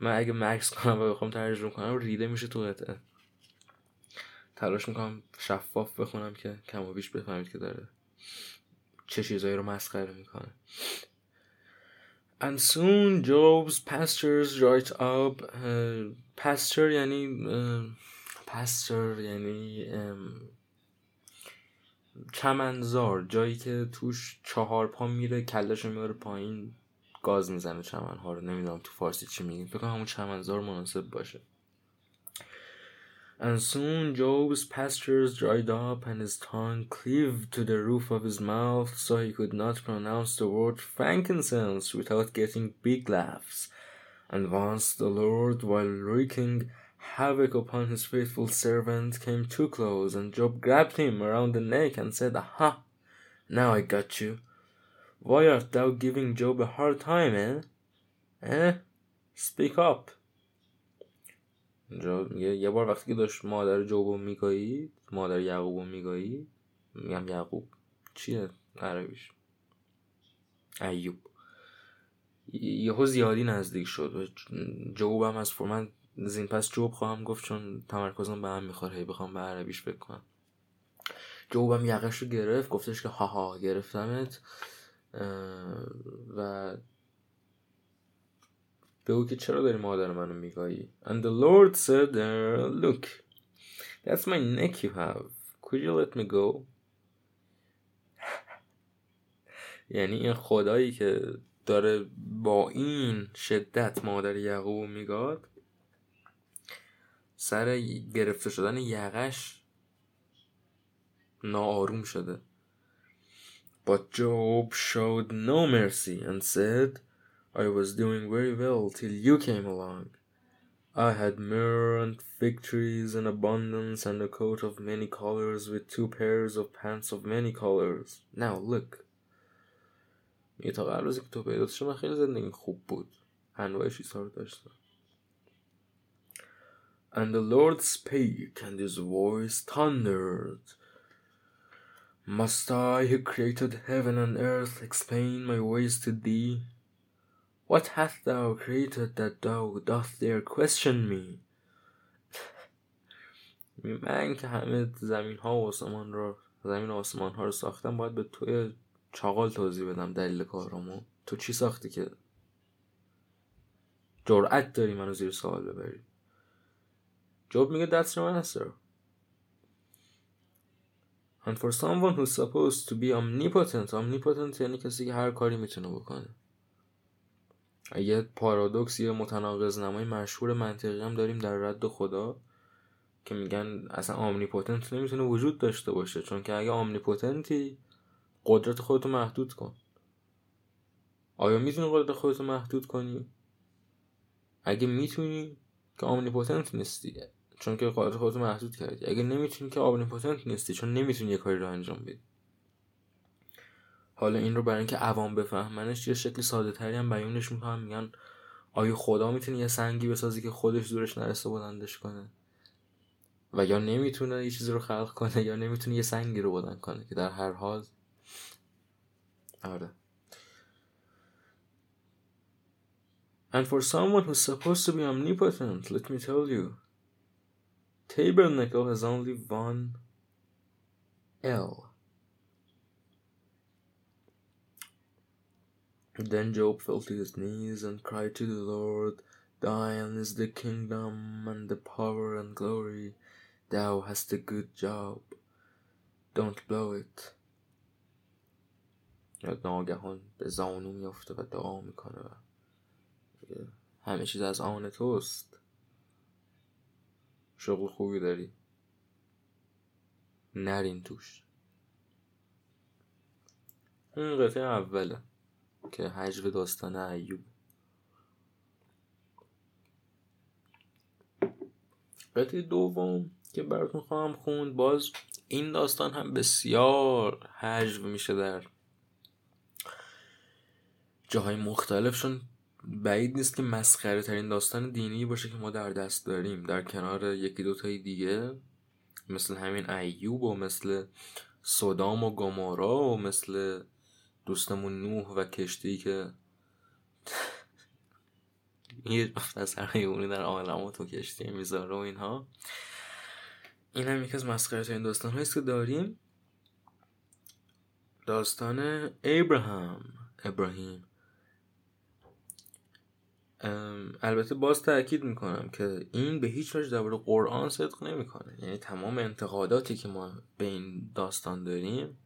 من اگه مکس کنم و بخوام ترجمه کنم ریده میشه تو قطعه تلاش می‌کنم شفاف بخونم که کم و بیش بفهمید که داره چه چیزایی رو مسخره می‌کنه And soon Job's pastures dried up uh, pasture یعنی uh, pasture یعنی um, چمنزار جایی که توش چهار پا میره کلش میاره پایین گاز می‌زنه چمنها رو نمی‌دونم تو فارسی چی میگیم فکر کنم همون چمنزار مناسب باشه And soon Job's pastures dried up and his tongue cleaved to the roof of his mouth so he could not pronounce the word frankincense without getting big laughs. And once the Lord, while wreaking havoc upon his faithful servant, came too close, and Job grabbed him around the neck and said, Aha! Now I got you. Why art thou giving Job a hard time, eh? Eh? Speak up. اینجا میگه یه بار وقتی که داشت مادر جوبو میگایید مادر یعقوبو میگایید میگم یعقوب چیه عربیش ایوب یهو زیادی نزدیک شد جوب هم از من زین پس جوب خواهم گفت چون تمرکزم به هم می‌خوره. هی بخوام به عربیش فکر کنم. جوب هم یقش رو گرفت. گفتش که هاها گرفتمت. و بگو که چرا داری مادر منو میگایی؟ And the Lord said uh, look that's my neck you have. Could you let me go? یعنی این خدایی که داره با این شدت مادر یعقوب میگاد سر گرفته شدن یقش ناآروم شده But Job showed no mercy and said I was doing very well till you came along. I had myrrh and fig trees in abundance and a coat of many colors with two pairs of pants of many colors. Now look. یه تا قبل که تو پیدا شما خیلی زندگی خوب بود انواع چیزها رو داشتم And the Lord spake, and his voice thundered. Must I, who created heaven and earth, explain my ways to thee? What hast thou created that thou doth there question me? من که همه زمین ها و آسمان رو زمین و آسمان ها رو ساختم باید به توی چاقال توضیح بدم دلیل کارمو تو چی ساختی که جرأت داری منو زیر سوال ببری جواب میگه that's your answer and for someone who's supposed to be omnipotent omnipotent یعنی کسی که هر کاری می‌تونه بکنه. یه پارادوکس یه متناقض نمای مشهور منطقی هم داریم در رد خدا که میگن اصلا omnipotent نمی‌تونه وجود داشته باشه چون که اگه omnipotent ی قدرت خودتو محدود کن. آیا می‌تونی قدرت خودتو محدود کنی؟ اگه می‌تونی که omnipotent نیستی. چون که قدرت خودتو محدود کردی. اگه نمی‌تونی که omnipotent نیستی چون نمی‌تونی یه کاری رو انجام بدی. حالا این رو برای اینکه عوام بفهمنش یه شکل ساده تری هم بیانش می‌کنن. میگن آیا خدا می‌تونه یه سنگی بسازی که خودش زورش نرسه بلندش کنه؟ و یا نمی‌تونه یه چیزی رو خلق کنه یا نمی‌تونه یه سنگی رو بلند کنه که در هر حال. آره. And for someone who's supposed to be omnipotent, let me tell you, tabernacle has only one L. Then Job fell to his knees and cried to the Lord, Thine is the kingdom and the power and glory. Thou hast a good job. Don't blow it. ناگهان به زانو میافته و دعا میکنه و همه چیز از آن توست شغل خوبی داری؟ نرین توش. این قطعه اوله که حجو داستان ایوب. قطعه دوم که براتون خواهم خوند باز این داستان هم بسیار حجو میشه در جاهای مختلفشون. بعید نیست که مسخره ترین داستان دینی باشه که ما در دست داریم. در کنار یکی دوتای دیگه مثل همین ایوب و مثل صدام و گمارا و مثل دوستمون نوح و کشتی که یه پسر اونی در عالم تو کشتی می‌ذاره و اینها. این هم یکی از مسخره این داستان هاییست که داریم. داستان ابراهام ابراهیم. البته باز تاکید می‌کنم که این به هیچ وجه درباره قرآن صدق نمی‌کنه. یعنی تمام انتقاداتی که ما به این داستان داریم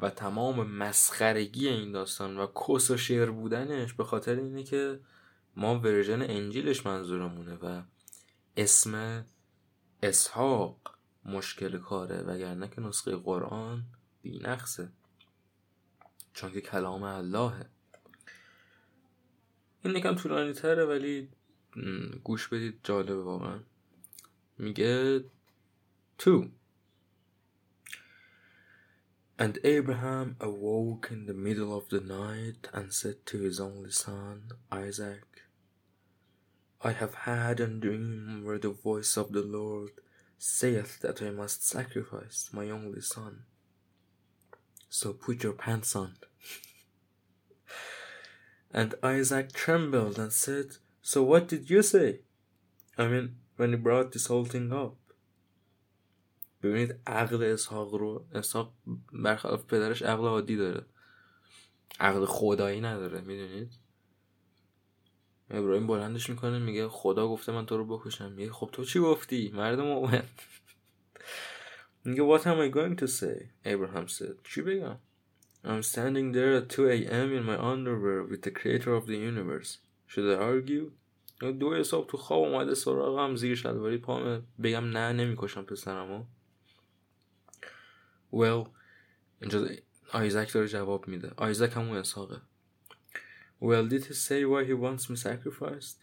و تمام مسخرگی این داستان و کس و شعر بودنش به خاطر اینه که ما ورژن انجیلش منظورمونه و اسم اسحاق مشکل کاره وگرنه که نسخه قرآن بینقصه. چون که کلام اللهه. این یکم طولانی تره ولی گوش بدید جالبه واقعا میگه تو And Abraham awoke in the middle of the night and said to his only son, Isaac, I have had a dream where the voice of the Lord saith that I must sacrifice my only son. So put your pants on. And Isaac trembled and said, So what did you say? I mean, when he brought this whole thing up. ببینید عقل اسحاق رو اسحاق برخلاف پدرش عقل عادی داره. عقل خدایی نداره می‌دونید؟ ابراهیم بلندش می‌کنه میگه خدا گفته من تو رو بکشم. میگه خب تو چی گفتی؟ مرد مؤمن میگه what am I going to say? Abraham said. چی بگم؟ I'm standing there at 2 a.m. in my underwear with the creator of the universe should I argue دو حساب تو خواب اومده سراغم زیر شلواری پامه بگم نه نمیکشم پسرمو well اینجا آیزک داره جواب میده آیزک همون اسحاقه well did he say why he wants me sacrificed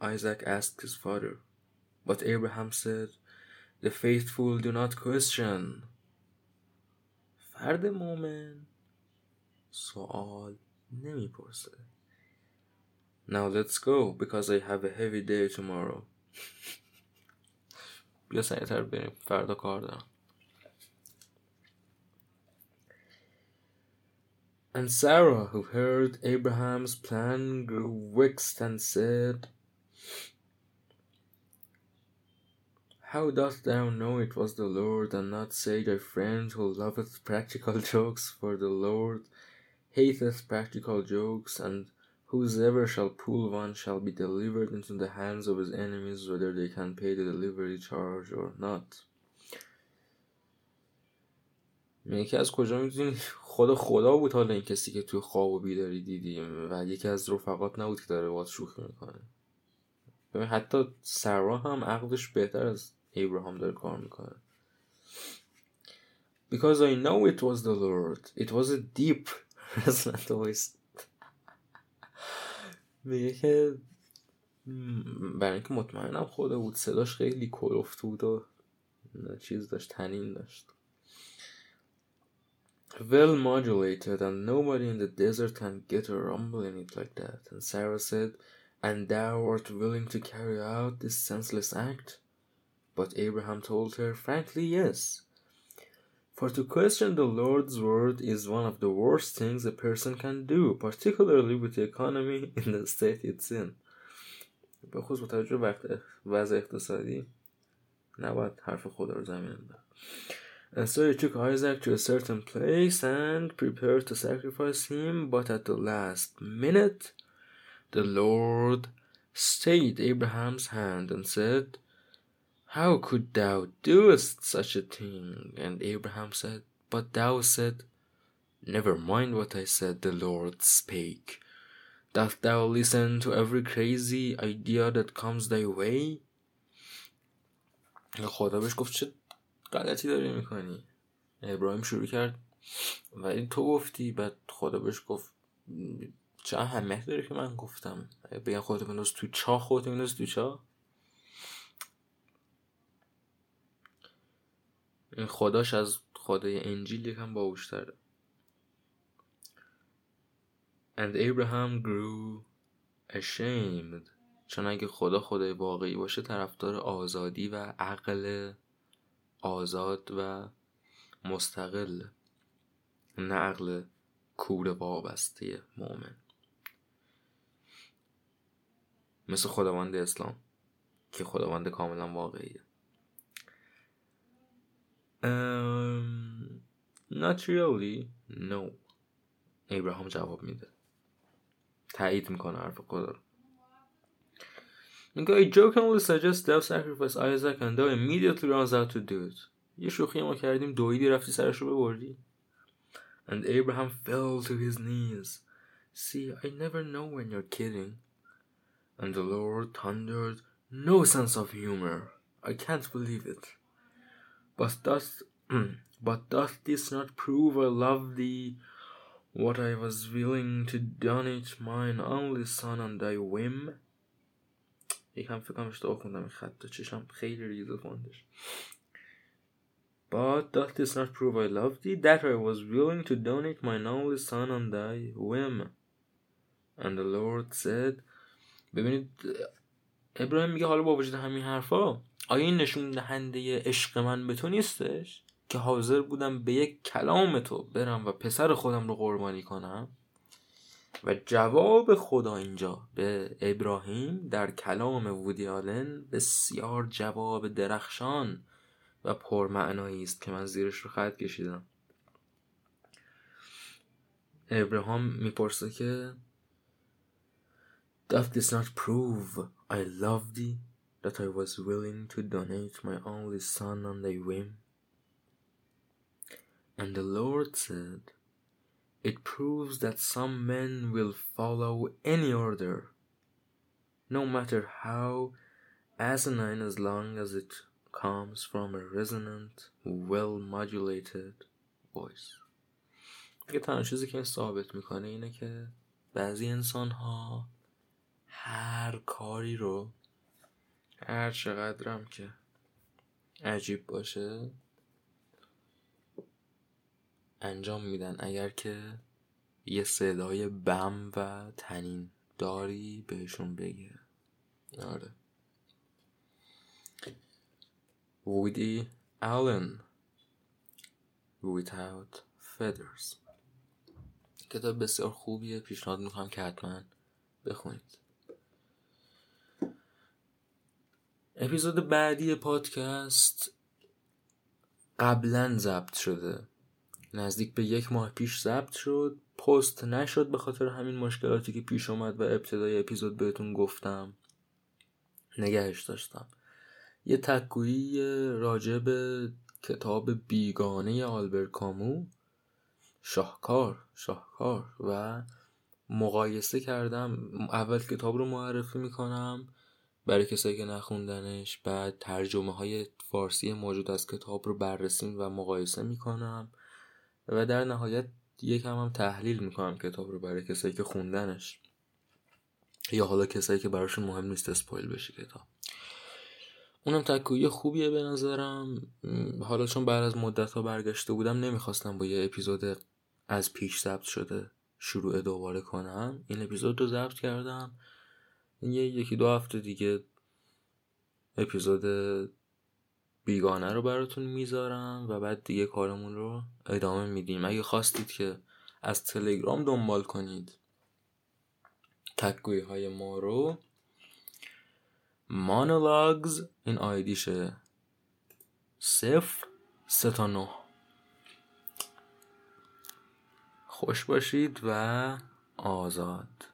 Isaac asked his father but Abraham said the faithful do not question فرد مؤمن سوال نمیپرسه Now let's go because I have a heavy day tomorrow بیا سریعتر بریم فردا کار دارم And Sarah, who heard Abraham's plan, grew vexed and said, How dost thou know it was the Lord, and not say thy friend who loveth practical jokes? For the Lord hateth practical jokes, and whosoever shall pull one shall be delivered into the hands of his enemies, whether they can pay the delivery charge or not. یکی از کجا میدونی خدا خدا بود حالا این کسی که توی خواب و بیداری دیدیم و یکی از رفقات نبود که داره باید شوخی میکنه ببین حتی سرا هم عقلش بهتر از ابراهام داره کار میکنه Because I know it was the Lord. It was a deep resonant voice. میگه که برای اینکه مطمئنم خدا بود صداش خیلی کلفت بود و چیز داشت تنین داشت well modulated and nobody in the desert can get a rumble in it like that. And Sarah said, And thou art willing to carry out this senseless act? But Abraham told her, Frankly, yes. For to question the Lord's word is one of the worst things a person can do, particularly with the economy in the state it's in. به خصوص با توجه به وضع اقتصادی نباید حرف خدا رو زمین داد. And so he took Isaac to a certain place and prepared to sacrifice him, but at the last minute the Lord stayed Abraham's hand and said, How could thou doest such a thing? And Abraham said, But thou said, Never mind what I said, the Lord spake. Dost thou listen to every crazy idea that comes thy way? خدا بهش گفت چه غلطی داری میکنی ابراهیم شروع کرد ولی تو گفتی بعد خدا بهش گفت چه اهمیت داره که من گفتم بگن خودتو بنداز تو چاه خودتو بنداز تو چاه خداش از خدای انجیل یکم باوشتره And Abraham grew ashamed. چون اگه خدا خدای واقعی باشه طرفدار آزادی و عقل آزاد و مستقل. نه عقل کور وابسته مؤمن. مثل خداوند اسلام که خداوند کاملا واقعیه. um, not really no ابراهام جواب میده تایید میکنه حرف خدا رو میگه I jokingly suggest thou sacrifice Isaac and thou immediately runs out to do it یه شوخی ما کردیم دویدی رفتی سرش رو ببردی And Abraham fell to his knees. See, I never know when you're kidding. And the Lord thundered, No sense of humor. I can't believe it. But does, but doth this not prove I love thee? What I was willing to donate mine only son on thy whim یکم فکرم اشتباه خوندم این خط چشم خیلی ریزه خوندش But doth this not prove I love thee, that I was willing to donate mine only son on thy whim? And the Lord said ببینید ابراهیم میگه حالا با وجود همین حرفا آیا این نشون دهنده عشق من به تو نیستش؟ که حاضر بودم به یک کلام تو برم و پسر خودم رو قربانی کنم؟ و جواب خدا اینجا به ابراهیم در کلام وودی آلن بسیار جواب درخشان و پرمعنایی است که من زیرش رو خط کشیدم. ابراهام می‌پرسه که Doth this not prove I love thee? that I was willing to donate my only son on thy whim? And the Lord said, It proves that some men will follow any order, no matter how asinine as long as it comes from a resonant, well modulated voice. یه تنها چیزی که ثابت میکنه اینه که بعضی انسان ها هر کاری رو هر چقدرم که عجیب باشه انجام میدن. اگر که یه صدای بم و تنین داری بهشون بگه. آره. وودی آلن Without Feathers. کتاب بسیار خوبیه. پیشنهاد می‌کنم که حتما بخونید. اپیزود بعدی پادکست قبلا ضبط شده. نزدیک به یک ماه پیش ضبط شد. پست نشد به خاطر همین مشکلاتی که پیش اومد و ابتدای اپیزود بهتون گفتم. نگهش داشتم. یه تکویی راجع به کتاب بیگانه آلبر کامو شاهکار شاهکار و مقایسه کردم. اول کتاب رو معرفی می‌کنم. برای کسایی که نخوندنش بعد ترجمه های فارسی موجود از کتاب رو بررسی و مقایسه می‌کنم. و در نهایت یکم هم تحلیل می‌کنم کتاب رو برای کسایی که خوندنش. یا حالا کسایی که براشون مهم نیست اسپایل بشه کتاب. اونم تکویی خوبیه به نظرم. حالا چون بعد از مدت ها برگشته بودم نمی‌خواستم با یه اپیزود از پیش ضبط شده شروع دوباره کنم. این اپیزود رو ضبط کردم. یه یکی دو هفته دیگه اپیزود بیگانه رو براتون می‌ذارم و بعد دیگه کارمون رو ادامه میدیم. اگه خواستید که از تلگرام دنبال کنید تکگوی های ما رو مانولاگز این آیدیشه صفر سه تا نه. خوش باشید و آزاد.